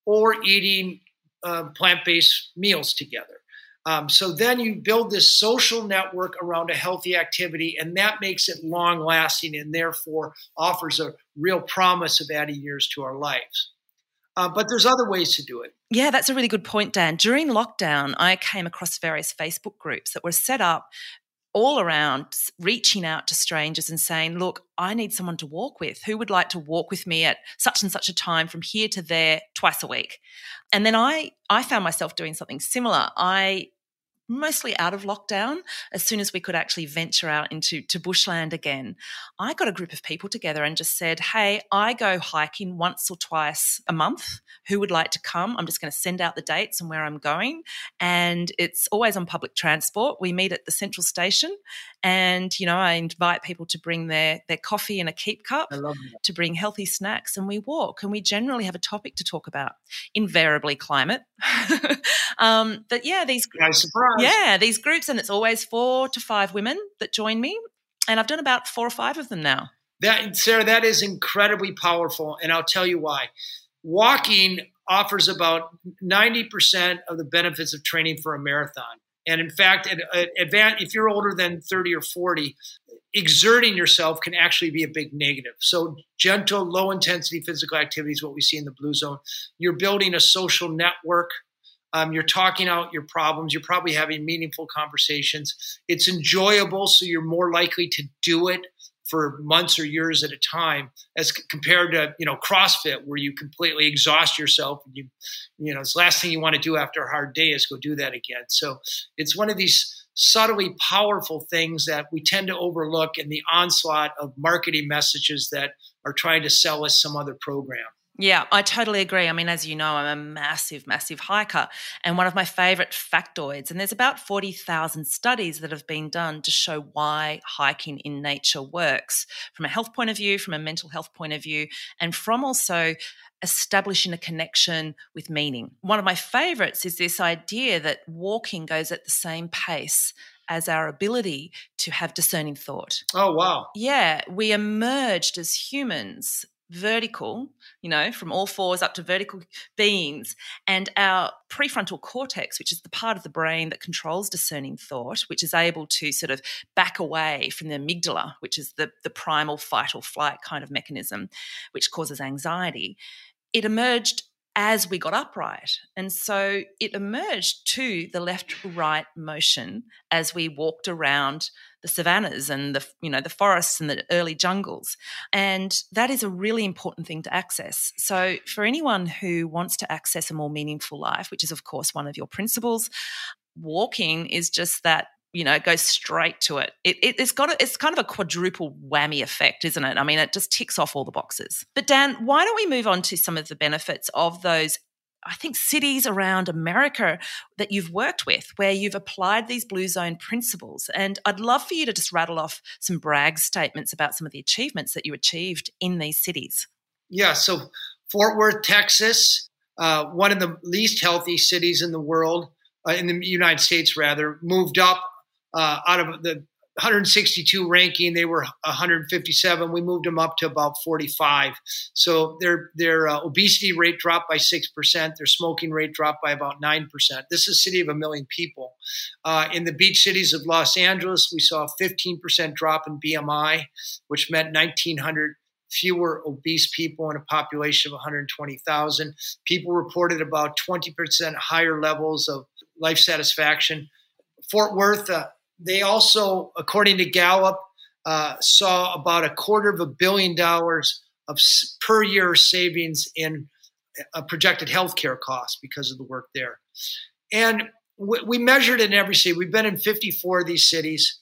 or eating uh, plant based meals together. Um, so then you build this social network around a healthy activity, and that makes it long lasting and therefore offers a real promise of adding years to our lives. Uh, but there's other ways to do it. Yeah, that's a really good point, Dan. During lockdown, I came across various Facebook groups that were set up all around reaching out to strangers and saying, Look, I need someone to walk with. Who would like to walk with me at such and such a time from here to there twice a week? And then I, I found myself doing something similar. I mostly out of lockdown, as soon as we could actually venture out into to bushland again, I got a group of people together and just said, Hey, I go hiking once or twice a month. Who would like to come? I'm just going to send out the dates and where I'm going. And it's always on public transport. We meet at the central station and, you know, I invite people to bring their, their coffee in a keep cup, to bring healthy snacks, and we walk. And we generally have a topic to talk about, invariably climate. (laughs) um, but yeah, these. surprise. Yeah, these groups, and it's always four to five women that join me. And I've done about four or five of them now. That, Sarah, that is incredibly powerful. And I'll tell you why. Walking offers about 90% of the benefits of training for a marathon. And in fact, if you're older than 30 or 40, exerting yourself can actually be a big negative. So, gentle, low intensity physical activity is what we see in the blue zone. You're building a social network um, you're talking out your problems. You're probably having meaningful conversations. It's enjoyable, so you're more likely to do it for months or years at a time, as compared to you know CrossFit, where you completely exhaust yourself. And you, you know, the last thing you want to do after a hard day is go do that again. So it's one of these subtly powerful things that we tend to overlook in the onslaught of marketing messages that are trying to sell us some other program. Yeah, I totally agree. I mean, as you know, I'm a massive, massive hiker. And one of my favorite factoids, and there's about 40,000 studies that have been done to show why hiking in nature works from a health point of view, from a mental health point of view, and from also establishing a connection with meaning. One of my favorites is this idea that walking goes at the same pace as our ability to have discerning thought. Oh, wow. Yeah, we emerged as humans vertical, you know, from all fours up to vertical beings. And our prefrontal cortex, which is the part of the brain that controls discerning thought, which is able to sort of back away from the amygdala, which is the, the primal fight or flight kind of mechanism, which causes anxiety. It emerged as we got upright. And so it emerged to the left right motion as we walked around the savannas and the you know the forests and the early jungles and that is a really important thing to access so for anyone who wants to access a more meaningful life which is of course one of your principles walking is just that you know, it goes straight to it. it, it has got a, it's kind of a quadruple whammy effect, isn't it? I mean, it just ticks off all the boxes. But Dan, why don't we move on to some of the benefits of those I think cities around America that you've worked with where you've applied these blue zone principles. And I'd love for you to just rattle off some brag statements about some of the achievements that you achieved in these cities. Yeah, so Fort Worth, Texas, uh, one of the least healthy cities in the world, uh, in the United States rather, moved up uh, out of the 162 ranking, they were 157. We moved them up to about 45. So their their uh, obesity rate dropped by six percent. Their smoking rate dropped by about nine percent. This is a city of a million people. Uh, in the beach cities of Los Angeles, we saw a 15 percent drop in BMI, which meant 1,900 fewer obese people in a population of 120,000. People reported about 20% higher levels of life satisfaction. Fort Worth, uh, they also, according to Gallup, uh, saw about a quarter of a billion dollars of per year savings in uh, projected healthcare costs because of the work there. And we, we measured in every city. We've been in 54 of these cities.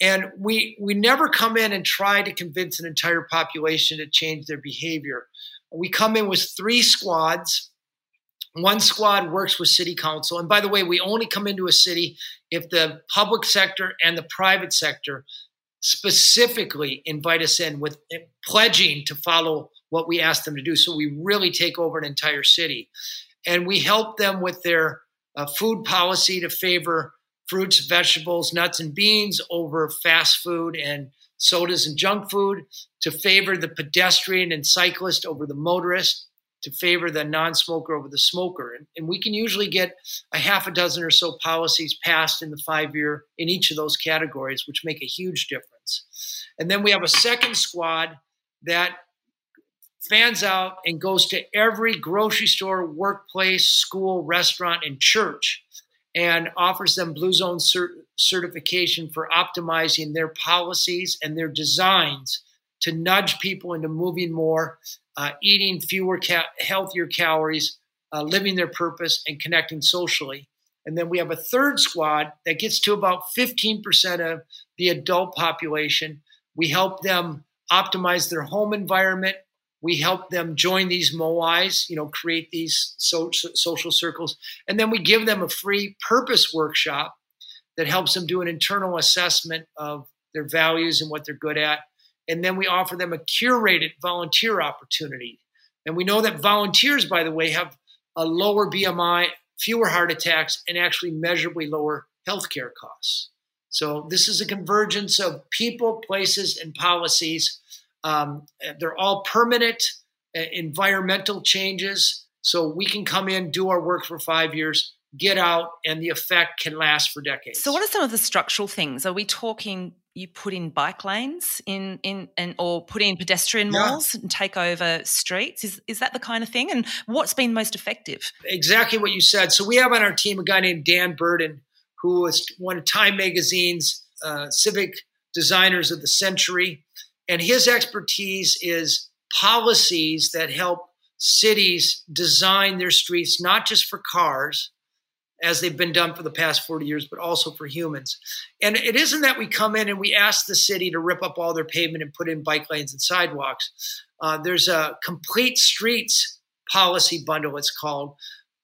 And we, we never come in and try to convince an entire population to change their behavior. We come in with three squads one squad works with city council. And by the way, we only come into a city if the public sector and the private sector specifically invite us in with eh, pledging to follow what we ask them to do. So we really take over an entire city. And we help them with their uh, food policy to favor fruits, vegetables, nuts, and beans over fast food and sodas and junk food, to favor the pedestrian and cyclist over the motorist to favor the non-smoker over the smoker. And, and, we can usually get a half a dozen or so policies passed in the five year in each of those categories, which make a huge difference. And then we have a second squad that fans out and goes to every grocery store, workplace, school, restaurant, and church and offers them Blue Zone cert- certification for optimizing their policies and their designs to nudge people into moving more uh, eating fewer, ca- healthier calories, uh, living their purpose, and connecting socially. And then we have a third squad that gets to about 15% of the adult population. We help them optimize their home environment. We help them join these MOIs, you know, create these so- social circles. And then we give them a free purpose workshop that helps them do an internal assessment of their values and what they're good at and then we offer them a curated volunteer opportunity. And we know that volunteers, by the way, have a lower BMI, fewer heart attacks, and actually measurably lower healthcare costs. So this is a convergence of people, places, and policies. Um, they're all permanent uh, environmental changes. So we can come in, do our work for five years, get out, and the effect can last for decades. So, what are some of the structural things? Are we talking you put in bike lanes in in and or put in pedestrian malls yeah. and take over streets? Is is that the kind of thing? And what's been most effective? Exactly what you said. So we have on our team a guy named dan burden who was one of time magazine's uh, civic designers of the century. And his expertise is policies that help cities design their streets not just for cars as they've been done for the past 40 years, but also for humans. And it isn't that we come in and we ask the city to rip up all their pavement and put in bike lanes and sidewalks. Uh, there's a complete streets policy bundle, it's called.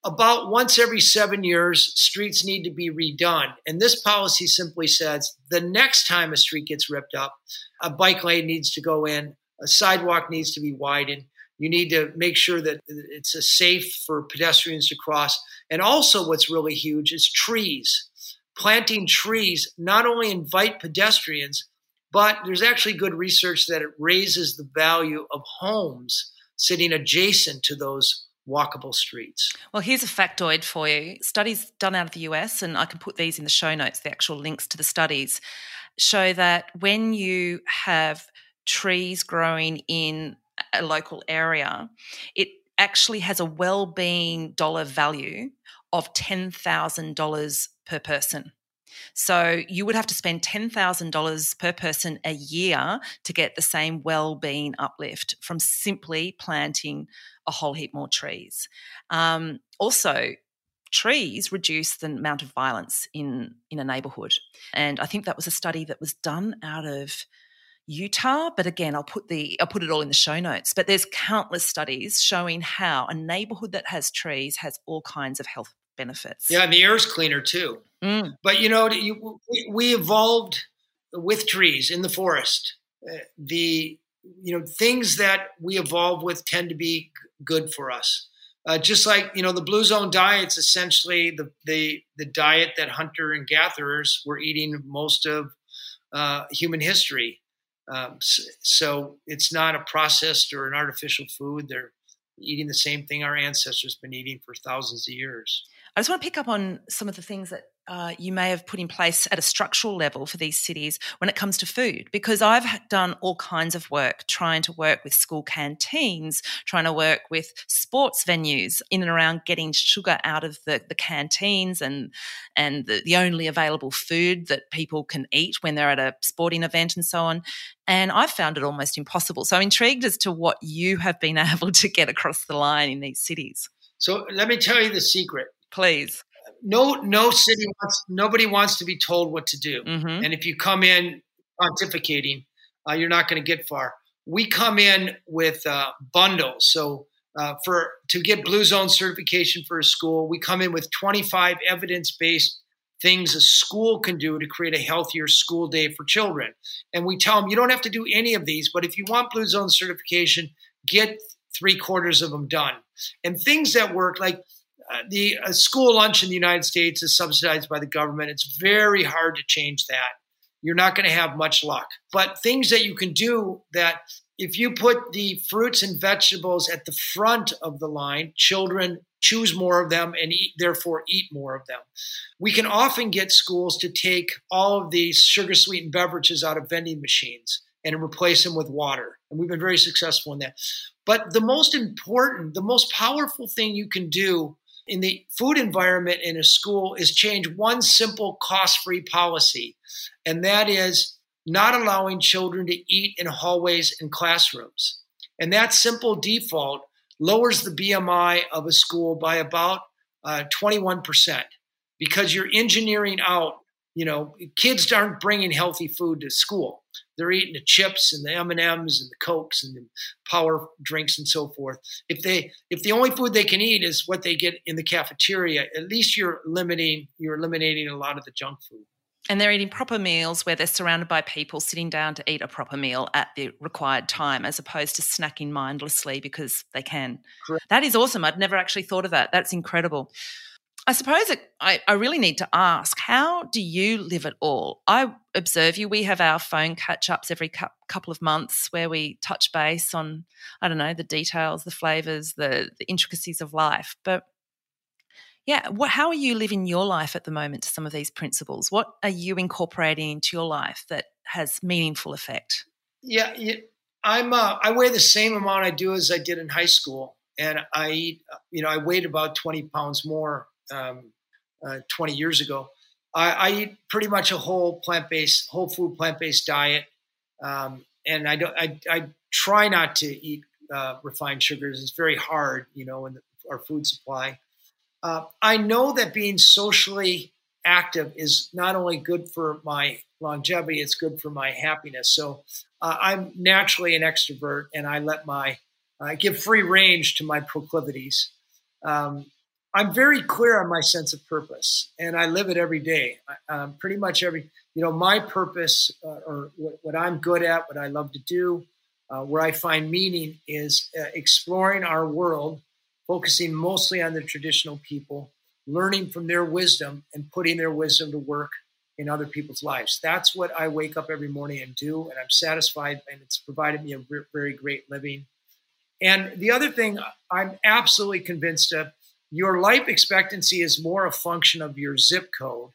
About once every seven years, streets need to be redone. And this policy simply says the next time a street gets ripped up, a bike lane needs to go in, a sidewalk needs to be widened. You need to make sure that it's safe for pedestrians to cross. And also, what's really huge is trees. Planting trees not only invite pedestrians, but there's actually good research that it raises the value of homes sitting adjacent to those walkable streets. Well, here's a factoid for you. Studies done out of the US, and I can put these in the show notes, the actual links to the studies, show that when you have trees growing in a local area, it actually has a well-being dollar value of $10,000 per person. So you would have to spend $10,000 per person a year to get the same well-being uplift from simply planting a whole heap more trees. Um, also, trees reduce the amount of violence in in a neighborhood, and I think that was a study that was done out of Utah, but again, I'll put the I'll put it all in the show notes. But there's countless studies showing how a neighborhood that has trees has all kinds of health benefits. Yeah, and the air's cleaner too. Mm. But you know, you, we evolved with trees in the forest. Uh, the you know things that we evolve with tend to be good for us. Uh, just like you know, the blue zone diet's essentially the the the diet that hunter and gatherers were eating most of uh, human history. Um, so, so, it's not a processed or an artificial food. They're eating the same thing our ancestors been eating for thousands of years. I just want to pick up on some of the things that uh, you may have put in place at a structural level for these cities when it comes to food because I've done all kinds of work trying to work with school canteens, trying to work with sports venues in and around getting sugar out of the, the canteens and and the, the only available food that people can eat when they're at a sporting event and so on. And I've found it almost impossible. So I'm intrigued as to what you have been (laughs) able to get across the line in these cities. So let me tell you the secret. Please no no city wants nobody wants to be told what to do. Mm-hmm. and if you come in pontificating uh, you're not going to get far. We come in with uh, bundles. So uh, for to get blue zone certification for a school we come in with 25 evidence-based things a school can do to create a healthier school day for children. And we tell them you don't have to do any of these but if you want blue zone certification get three quarters of them done. And things that work like the uh, school lunch in the United States is subsidized by the government. It's very hard to change that. You're not going to have much luck. But things that you can do that if you put the fruits and vegetables at the front of the line, children choose more of them and eat, therefore eat more of them. We can often get schools to take all of these sugar sweetened beverages out of vending machines and replace them with water. And we've been very successful in that. But the most important, the most powerful thing you can do in the food environment in a school is change one simple cost free policy, and that is not allowing children to eat in hallways and classrooms. And that simple default lowers the BMI of a school by about uh, 21% because you're engineering out, you know, kids aren't bringing healthy food to school they're eating the chips and the m&ms and the cokes and the power drinks and so forth if they if the only food they can eat is what they get in the cafeteria at least you're limiting you're eliminating a lot of the junk food and they're eating proper meals where they're surrounded by people sitting down to eat a proper meal at the required time as opposed to snacking mindlessly because they can. Correct. That is awesome. I'd never actually thought of that. That's incredible. I suppose it, I, I really need to ask how do you live it all? I observe you. We have our phone catch ups every cu- couple of months where we touch base on, I don't know, the details, the flavors, the, the intricacies of life. But yeah, what, how are you living your life at the moment to some of these principles? What are you incorporating into your life that has meaningful effect? Yeah, yeah I'm. Uh, I weigh the same amount I do as I did in high school, and I eat. You know, I weighed about 20 pounds more um, uh, 20 years ago. I, I, eat pretty much a whole plant based, whole food plant based diet, um, and I don't. I, I, try not to eat uh, refined sugars. It's very hard, you know, in the, our food supply. Uh, I know that being socially active is not only good for my longevity, it's good for my happiness. So uh, I'm naturally an extrovert, and I let my I give free range to my proclivities. Um, I'm very clear on my sense of purpose, and I live it every day. Um, pretty much every, you know, my purpose uh, or what, what, I'm good at, what I love to do, uh, where I find meaning is uh, exploring our world, focusing mostly on the traditional people, learning from their wisdom, and putting their wisdom to work in other people's lives. That's what I wake up every morning and do, and I'm satisfied, and it's provided me a very great living. And the other thing I'm absolutely convinced of your life expectancy is more a function of your zip code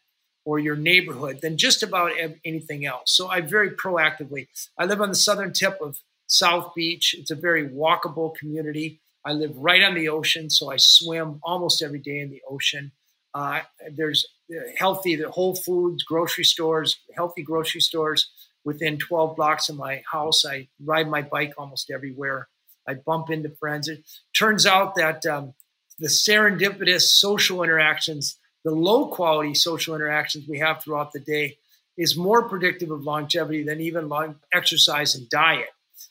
or your neighborhood than just about anything else. So I very proactively, I live on the southern tip of South Beach. It's a very walkable community. I live right on the ocean, so I swim almost every day in the ocean. Uh, there's healthy, the Whole Foods, grocery stores, healthy grocery stores within 12 blocks of my house. I ride my bike almost everywhere. I bump into friends. It turns out that um, the serendipitous social interactions, the low quality social interactions we have throughout the day, is more predictive of longevity than even long exercise and diet.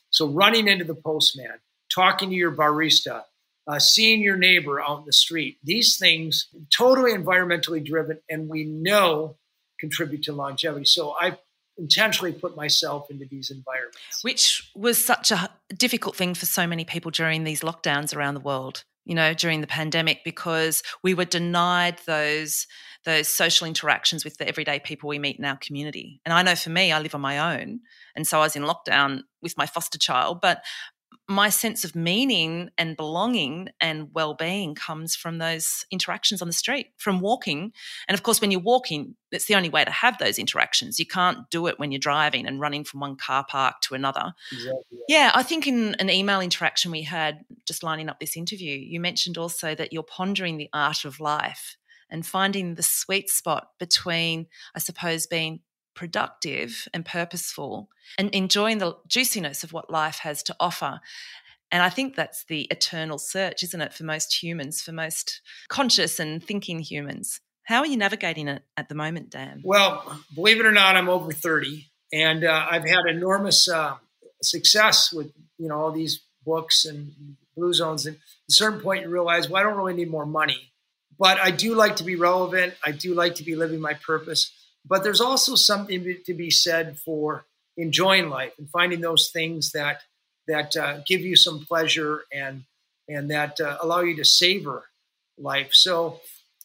So, running into the postman, talking to your barista, uh, seeing your neighbor out in the street, these things totally environmentally driven, and we know contribute to longevity. So, I intentionally put myself into these environments. Which was such a difficult thing for so many people during these lockdowns around the world, you know, during the pandemic, because we were denied those those social interactions with the everyday people we meet in our community. And I know for me, I live on my own. And so I was in lockdown with my foster child, but my sense of meaning and belonging and well-being comes from those interactions on the street from walking. And of course when you're walking that's the only way to have those interactions. You can't do it when you're driving and running from one car park to another. Exactly. yeah. I think in an email interaction we had just lining up this interview you mentioned also that you're pondering the art of life and finding the sweet spot between i suppose being productive and purposeful and enjoying the juiciness of what life has to offer. And I think that's the eternal search, isn't it, for most humans, for most conscious and thinking humans. How are you navigating it at the moment, Dan? Well, believe it or not, I'm over 30, and uh, I've had enormous uh, success with you know all these books and blue zones. And at a certain point, you realize, well, I don't really need more money, but I do like to be relevant. I do like to be living my purpose. But there's also something to be said for enjoying life and finding those things that that uh, give you some pleasure and and that uh, allow you to savor life. So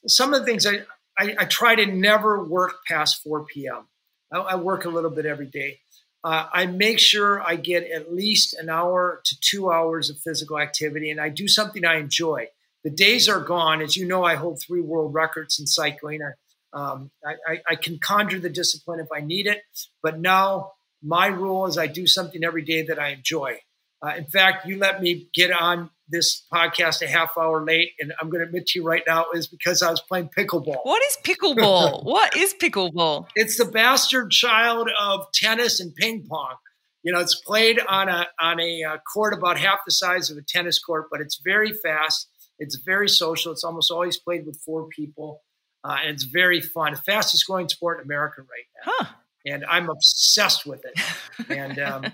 some of the things I, I, I try to never work past 4 p.m. I, I work a little bit every day. Uh, I make sure I get at least an hour to two hours of physical activity, and I do something I enjoy. The days are gone. As you know, I hold three world records in cycling. I, um, I, I, I, can conjure the discipline if I need it, but now my rule is I do something every day that I enjoy. Uh, in fact, you let me get on this podcast a half hour late, and I'm going to admit to you right now is because I was playing pickleball. What is pickleball? (laughs) what is pickleball? It's the bastard child of tennis and ping pong. You know, it's played on a on a uh, court about half the size of a tennis court, but it's very fast. It's very social. It's almost always played with four people. Uh, and it's very fun. Fastest growing sport in America right now. Huh. And I'm obsessed with it. And um, (laughs)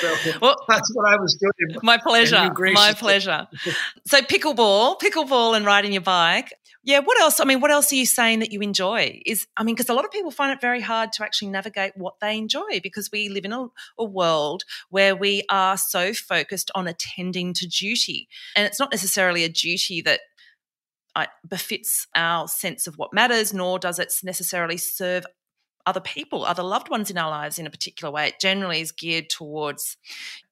so (laughs) well, that's what I was doing. My pleasure. My pleasure. so pickleball, pickleball, and riding your bike. Yeah. What else? I mean, what else are you saying that you enjoy? Is I mean, because a lot of people find it very hard to actually navigate what they enjoy because we live in a, a world where we are so focused on attending to duty, and it's not necessarily a duty that Uh, befits our sense of what matters, nor does it necessarily serve other people, other loved ones in our lives in a particular way. It generally is geared towards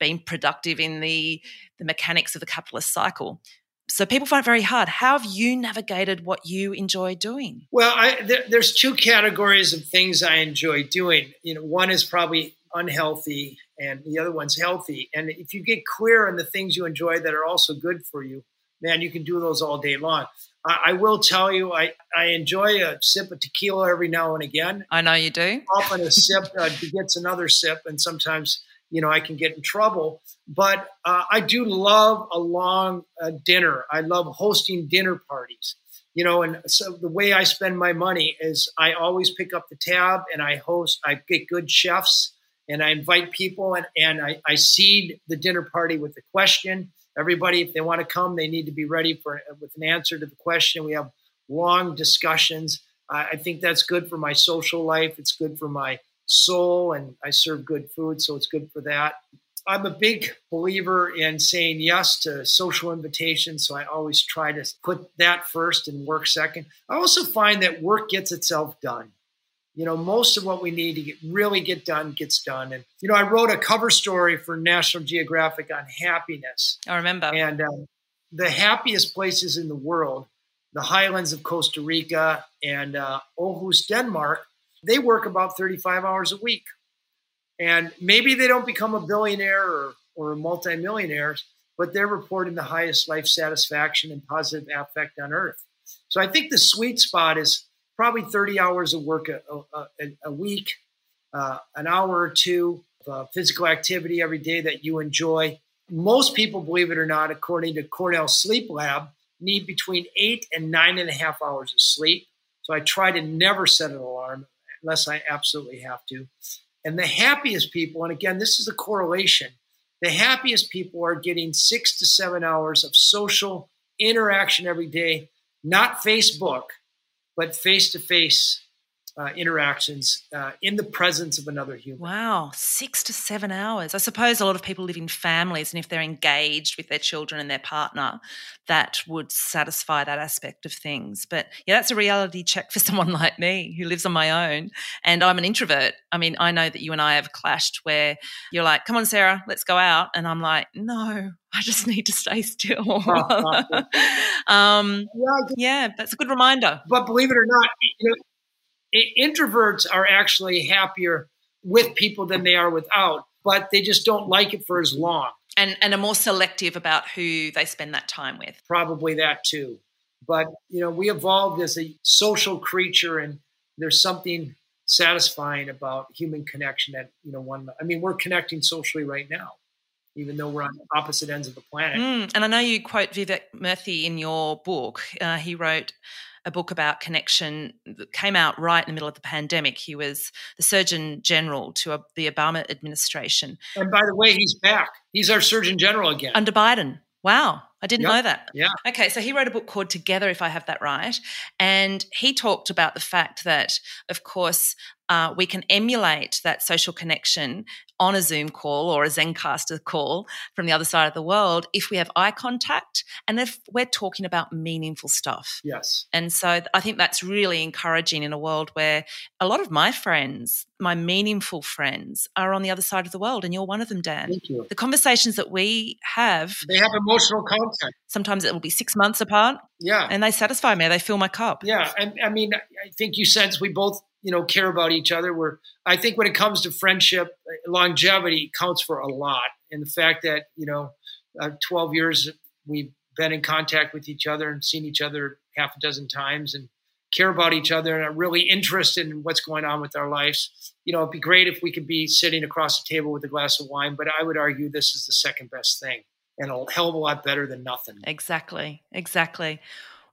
being productive in the, the mechanics of the capitalist cycle. So people find it very hard. How have you navigated what you enjoy doing? Well, I, there, there's two categories of things I enjoy doing. You know, one is probably unhealthy, and the other one's healthy. And if you get clear on the things you enjoy that are also good for you, man, you can do those all day long. I, I, will tell you, I, I enjoy a sip of tequila every now and again. I know you do. Often a sip uh, gets another sip, and sometimes you know I can get in trouble. But uh, I do love a long uh, dinner. I love hosting dinner parties. you know, and so the way I spend my money is I always pick up the tab and I host, I get good chefs and I invite people and, and I, I seed the dinner party with the question. Everybody, if they want to come, they need to be ready for with an answer to the question. We have long discussions. I, I think that's good for my social life. It's good for my soul, and I serve good food, so it's good for that. I'm a big believer in saying yes to social invitations, so I always try to put that first and work second. I also find that work gets itself done. You know, most of what we need to get, really get done gets done. And you know, I wrote a cover story for National Geographic on happiness. I remember. And um, the happiest places in the world, the highlands of Costa Rica and uh, Aarhus, Denmark, they work about 35 hours a week. And maybe they don't become a billionaire or, or a multimillionaire, but they're reporting the highest life satisfaction and positive affect on earth. So I think the sweet spot is probably 30 hours of work a, a, a week, uh, an hour or two of uh, physical activity every day that you enjoy. Most people, believe it or not, according to Cornell Sleep Lab, need between eight and nine and a half hours of sleep. So I try to never set an alarm unless I absolutely have to. And the happiest people, and again, this is a correlation, the happiest people are getting six to seven hours of social interaction every day, not Facebook, but face to face uh, interactions uh, in the presence of another human. Wow, six to seven hours. I suppose a lot of people live in families, and if they're engaged with their children and their partner, that would satisfy that aspect of things. But yeah, that's a reality check for (laughs) someone like me who lives on my own. And I'm an introvert. I mean, I know that you and I have clashed where you're like, come on, Sarah, let's go out. And I'm like, no, I just need to stay still. (laughs) (laughs) um, yeah, yeah, that's a good reminder. But believe it or not, you know, introverts are actually happier with people than they are without, but they just don't like it for as long. And and are more selective about who they spend that time with. Probably that too. But you know, we evolved as a social creature and there's something satisfying about human connection that, you know, one I mean, we're connecting socially right now even though we're on opposite ends of the planet. Mm, and I know you quote Vivek Murthy in your book. Uh, he wrote a book about connection that came out right in the middle of the pandemic. He was the Surgeon General to a, the Obama administration. And by the way, he's back. He's our Surgeon General again. Under Biden. Wow. I didn't yep. know that. Yeah. Okay, so he wrote a book called Together, if I have that right. And he talked about the fact that, of course, uh, we can emulate that social connection on a Zoom call or a Zencastr call from the other side of the world if we have eye contact and if we're talking about meaningful stuff. Yes. And so I think that's really encouraging in a world where a lot of my friends, my meaningful friends, are on the other side of the world, and you're one of them, Dan. Thank you. The conversations that we have, they have emotional content. Sometimes it will be six months apart. Yeah. And they satisfy me. They fill my cup. Yeah. And I mean, I think you sense we both you know care about each other we're i think when it comes to friendship longevity counts for a lot. And the fact that you know uh, 12 years we've been in contact with each other and seen each other half a dozen times and care about each other and are really interested in what's going on with our lives. You know it'd be great if we could be sitting across the table with a glass of wine but i would argue this is the second best thing and a hell of a lot better than nothing. Exactly exactly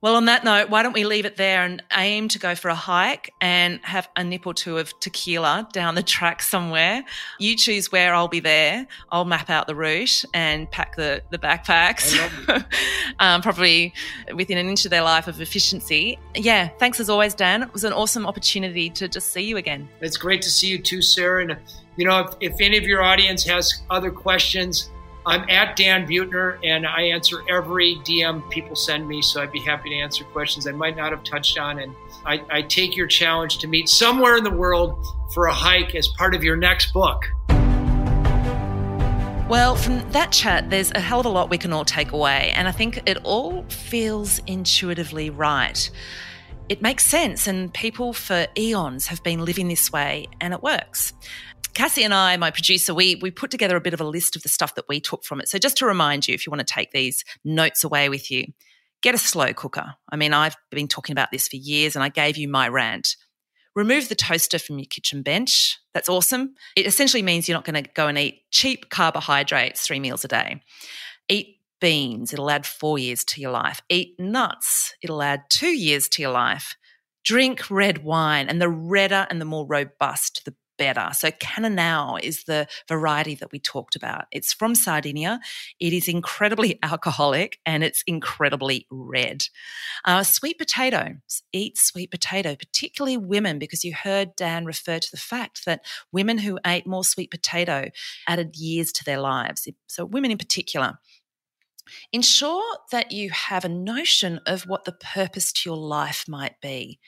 well, on that note, why don't we leave it there and aim to go for a hike and have a nip or two of tequila down the track somewhere? You choose where I'll be there. I'll map out the route and pack the, the backpacks, (laughs) um, probably within an inch of their life of efficiency. Yeah, thanks as always, Dan. It was an awesome opportunity to just see you again. It's great to see you too, Sarah. And, you know, if, if any of your audience has other questions, I'm at Dan Buettner, and I answer every DM people send me. So I'd be happy to answer questions I might not have touched on. And I, I take your challenge to meet somewhere in the world for a hike as part of your next book. Well, from that chat, there's a hell of a lot we can all take away. And I think it all feels intuitively right. It makes sense, and people for eons have been living this way, and it works. Cassie and I, my producer, we we put together a bit of a list of the stuff that we took from it. So just to remind you, if you want to take these notes away with you, get a slow cooker. I mean, I've been talking about this for years, and I gave you my rant. Remove the toaster from your kitchen bench. That's awesome. It essentially means you're not going to go and eat cheap carbohydrates three meals a day. Eat beans, it'll add four years to your life. Eat nuts, it'll add two years to your life. Drink red wine, and the redder and the more robust, the better. So Cannonau is the variety that we talked about. It's from Sardinia. It is incredibly (laughs) alcoholic and it's incredibly red. Uh, sweet potato. Eat sweet potato, particularly women, because you heard Dan refer to the fact that women who ate more sweet potato added years to their lives. So women in particular. Ensure that you have a notion of what the purpose to your life might be.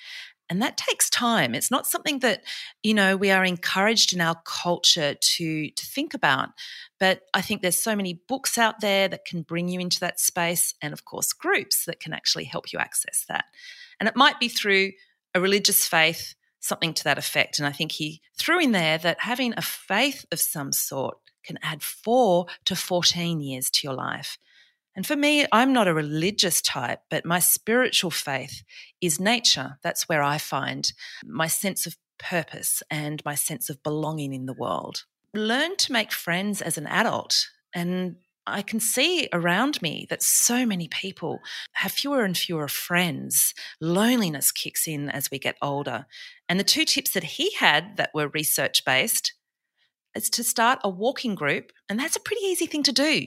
And that takes time. It's not something that, you know, we are encouraged in our culture to, to think about. But I think there's so many books out there that can bring you into that space, and of course, groups that can actually help you access that. And it might be through a religious faith, something to that effect. And I think he threw in there that having a faith of some sort can add four to 14 years to your life. And for me, I'm not a religious type, but my spiritual faith is nature. That's where I find my sense of purpose and my sense of belonging in the world. Learn to make friends as an adult. And I can see around me that so many people have fewer and fewer friends. Loneliness kicks in as we get older. And the two tips that he had that were research based is to start a walking group. And that's a pretty easy thing to do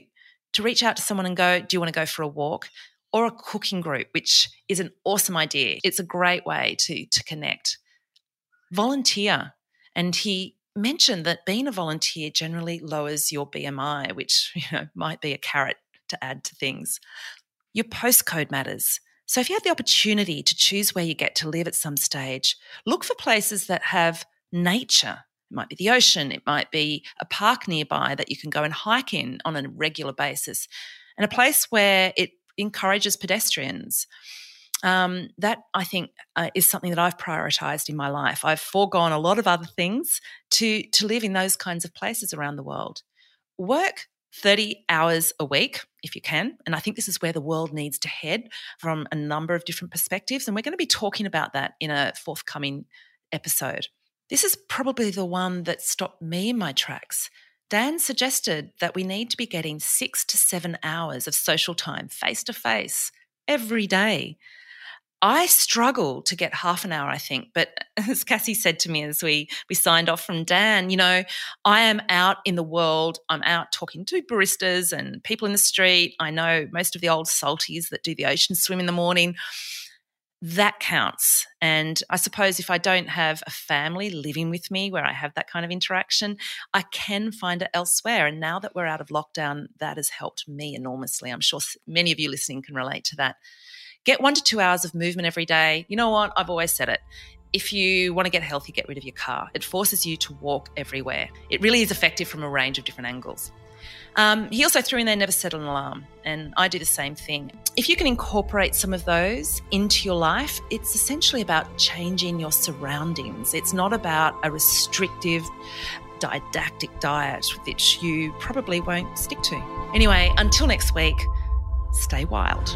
to reach out to someone and go, Do you want to go for a walk? Or a cooking group, which is an awesome idea. It's a great way to, to connect. Volunteer. And he mentioned that being a volunteer generally lowers your BMI, which (laughs) you know might be a carrot to add to things. Your postcode matters. So if you have the opportunity to choose where you get to live at some stage, look for places that have nature it might be the ocean, it might be a park nearby that you can go and hike in on a regular basis, and a place where it encourages pedestrians. Um, that I think uh, is something that I've prioritized in my life. I've foregone a lot of other things to to live in those kinds of places around the world. Work 30 hours a week if you can. And I think this is where the world needs to head from a number of different perspectives. And we're going to be talking about that in a forthcoming episode. This is probably the one that stopped me in my tracks. Dan suggested that we need to be getting six to seven hours of social time face to face every day. I struggle to get half an hour, I think. But (laughs) as Cassie said to me as we, we signed off from Dan, you know, I am out in the world. I'm out talking to baristas and people in the street. I know most of the old salties that do the ocean swim in the morning that counts. And I suppose if I don't have a family living with me where I have that kind of interaction, I can find it elsewhere. And now that we're out of lockdown, that has helped me enormously. I'm sure many of you listening can relate to that. Get one to two hours of movement every day. You know what? I've always said it. If you want to get healthy, get rid of your car. It forces you to walk everywhere. It really is effective from a range of different angles. Um, he also threw in there never set an alarm, and I do the same thing. If you can incorporate some of those into your life, it's essentially about changing your surroundings. It's not about a restrictive, didactic diet, which you probably won't stick to. Anyway, until next week, stay wild.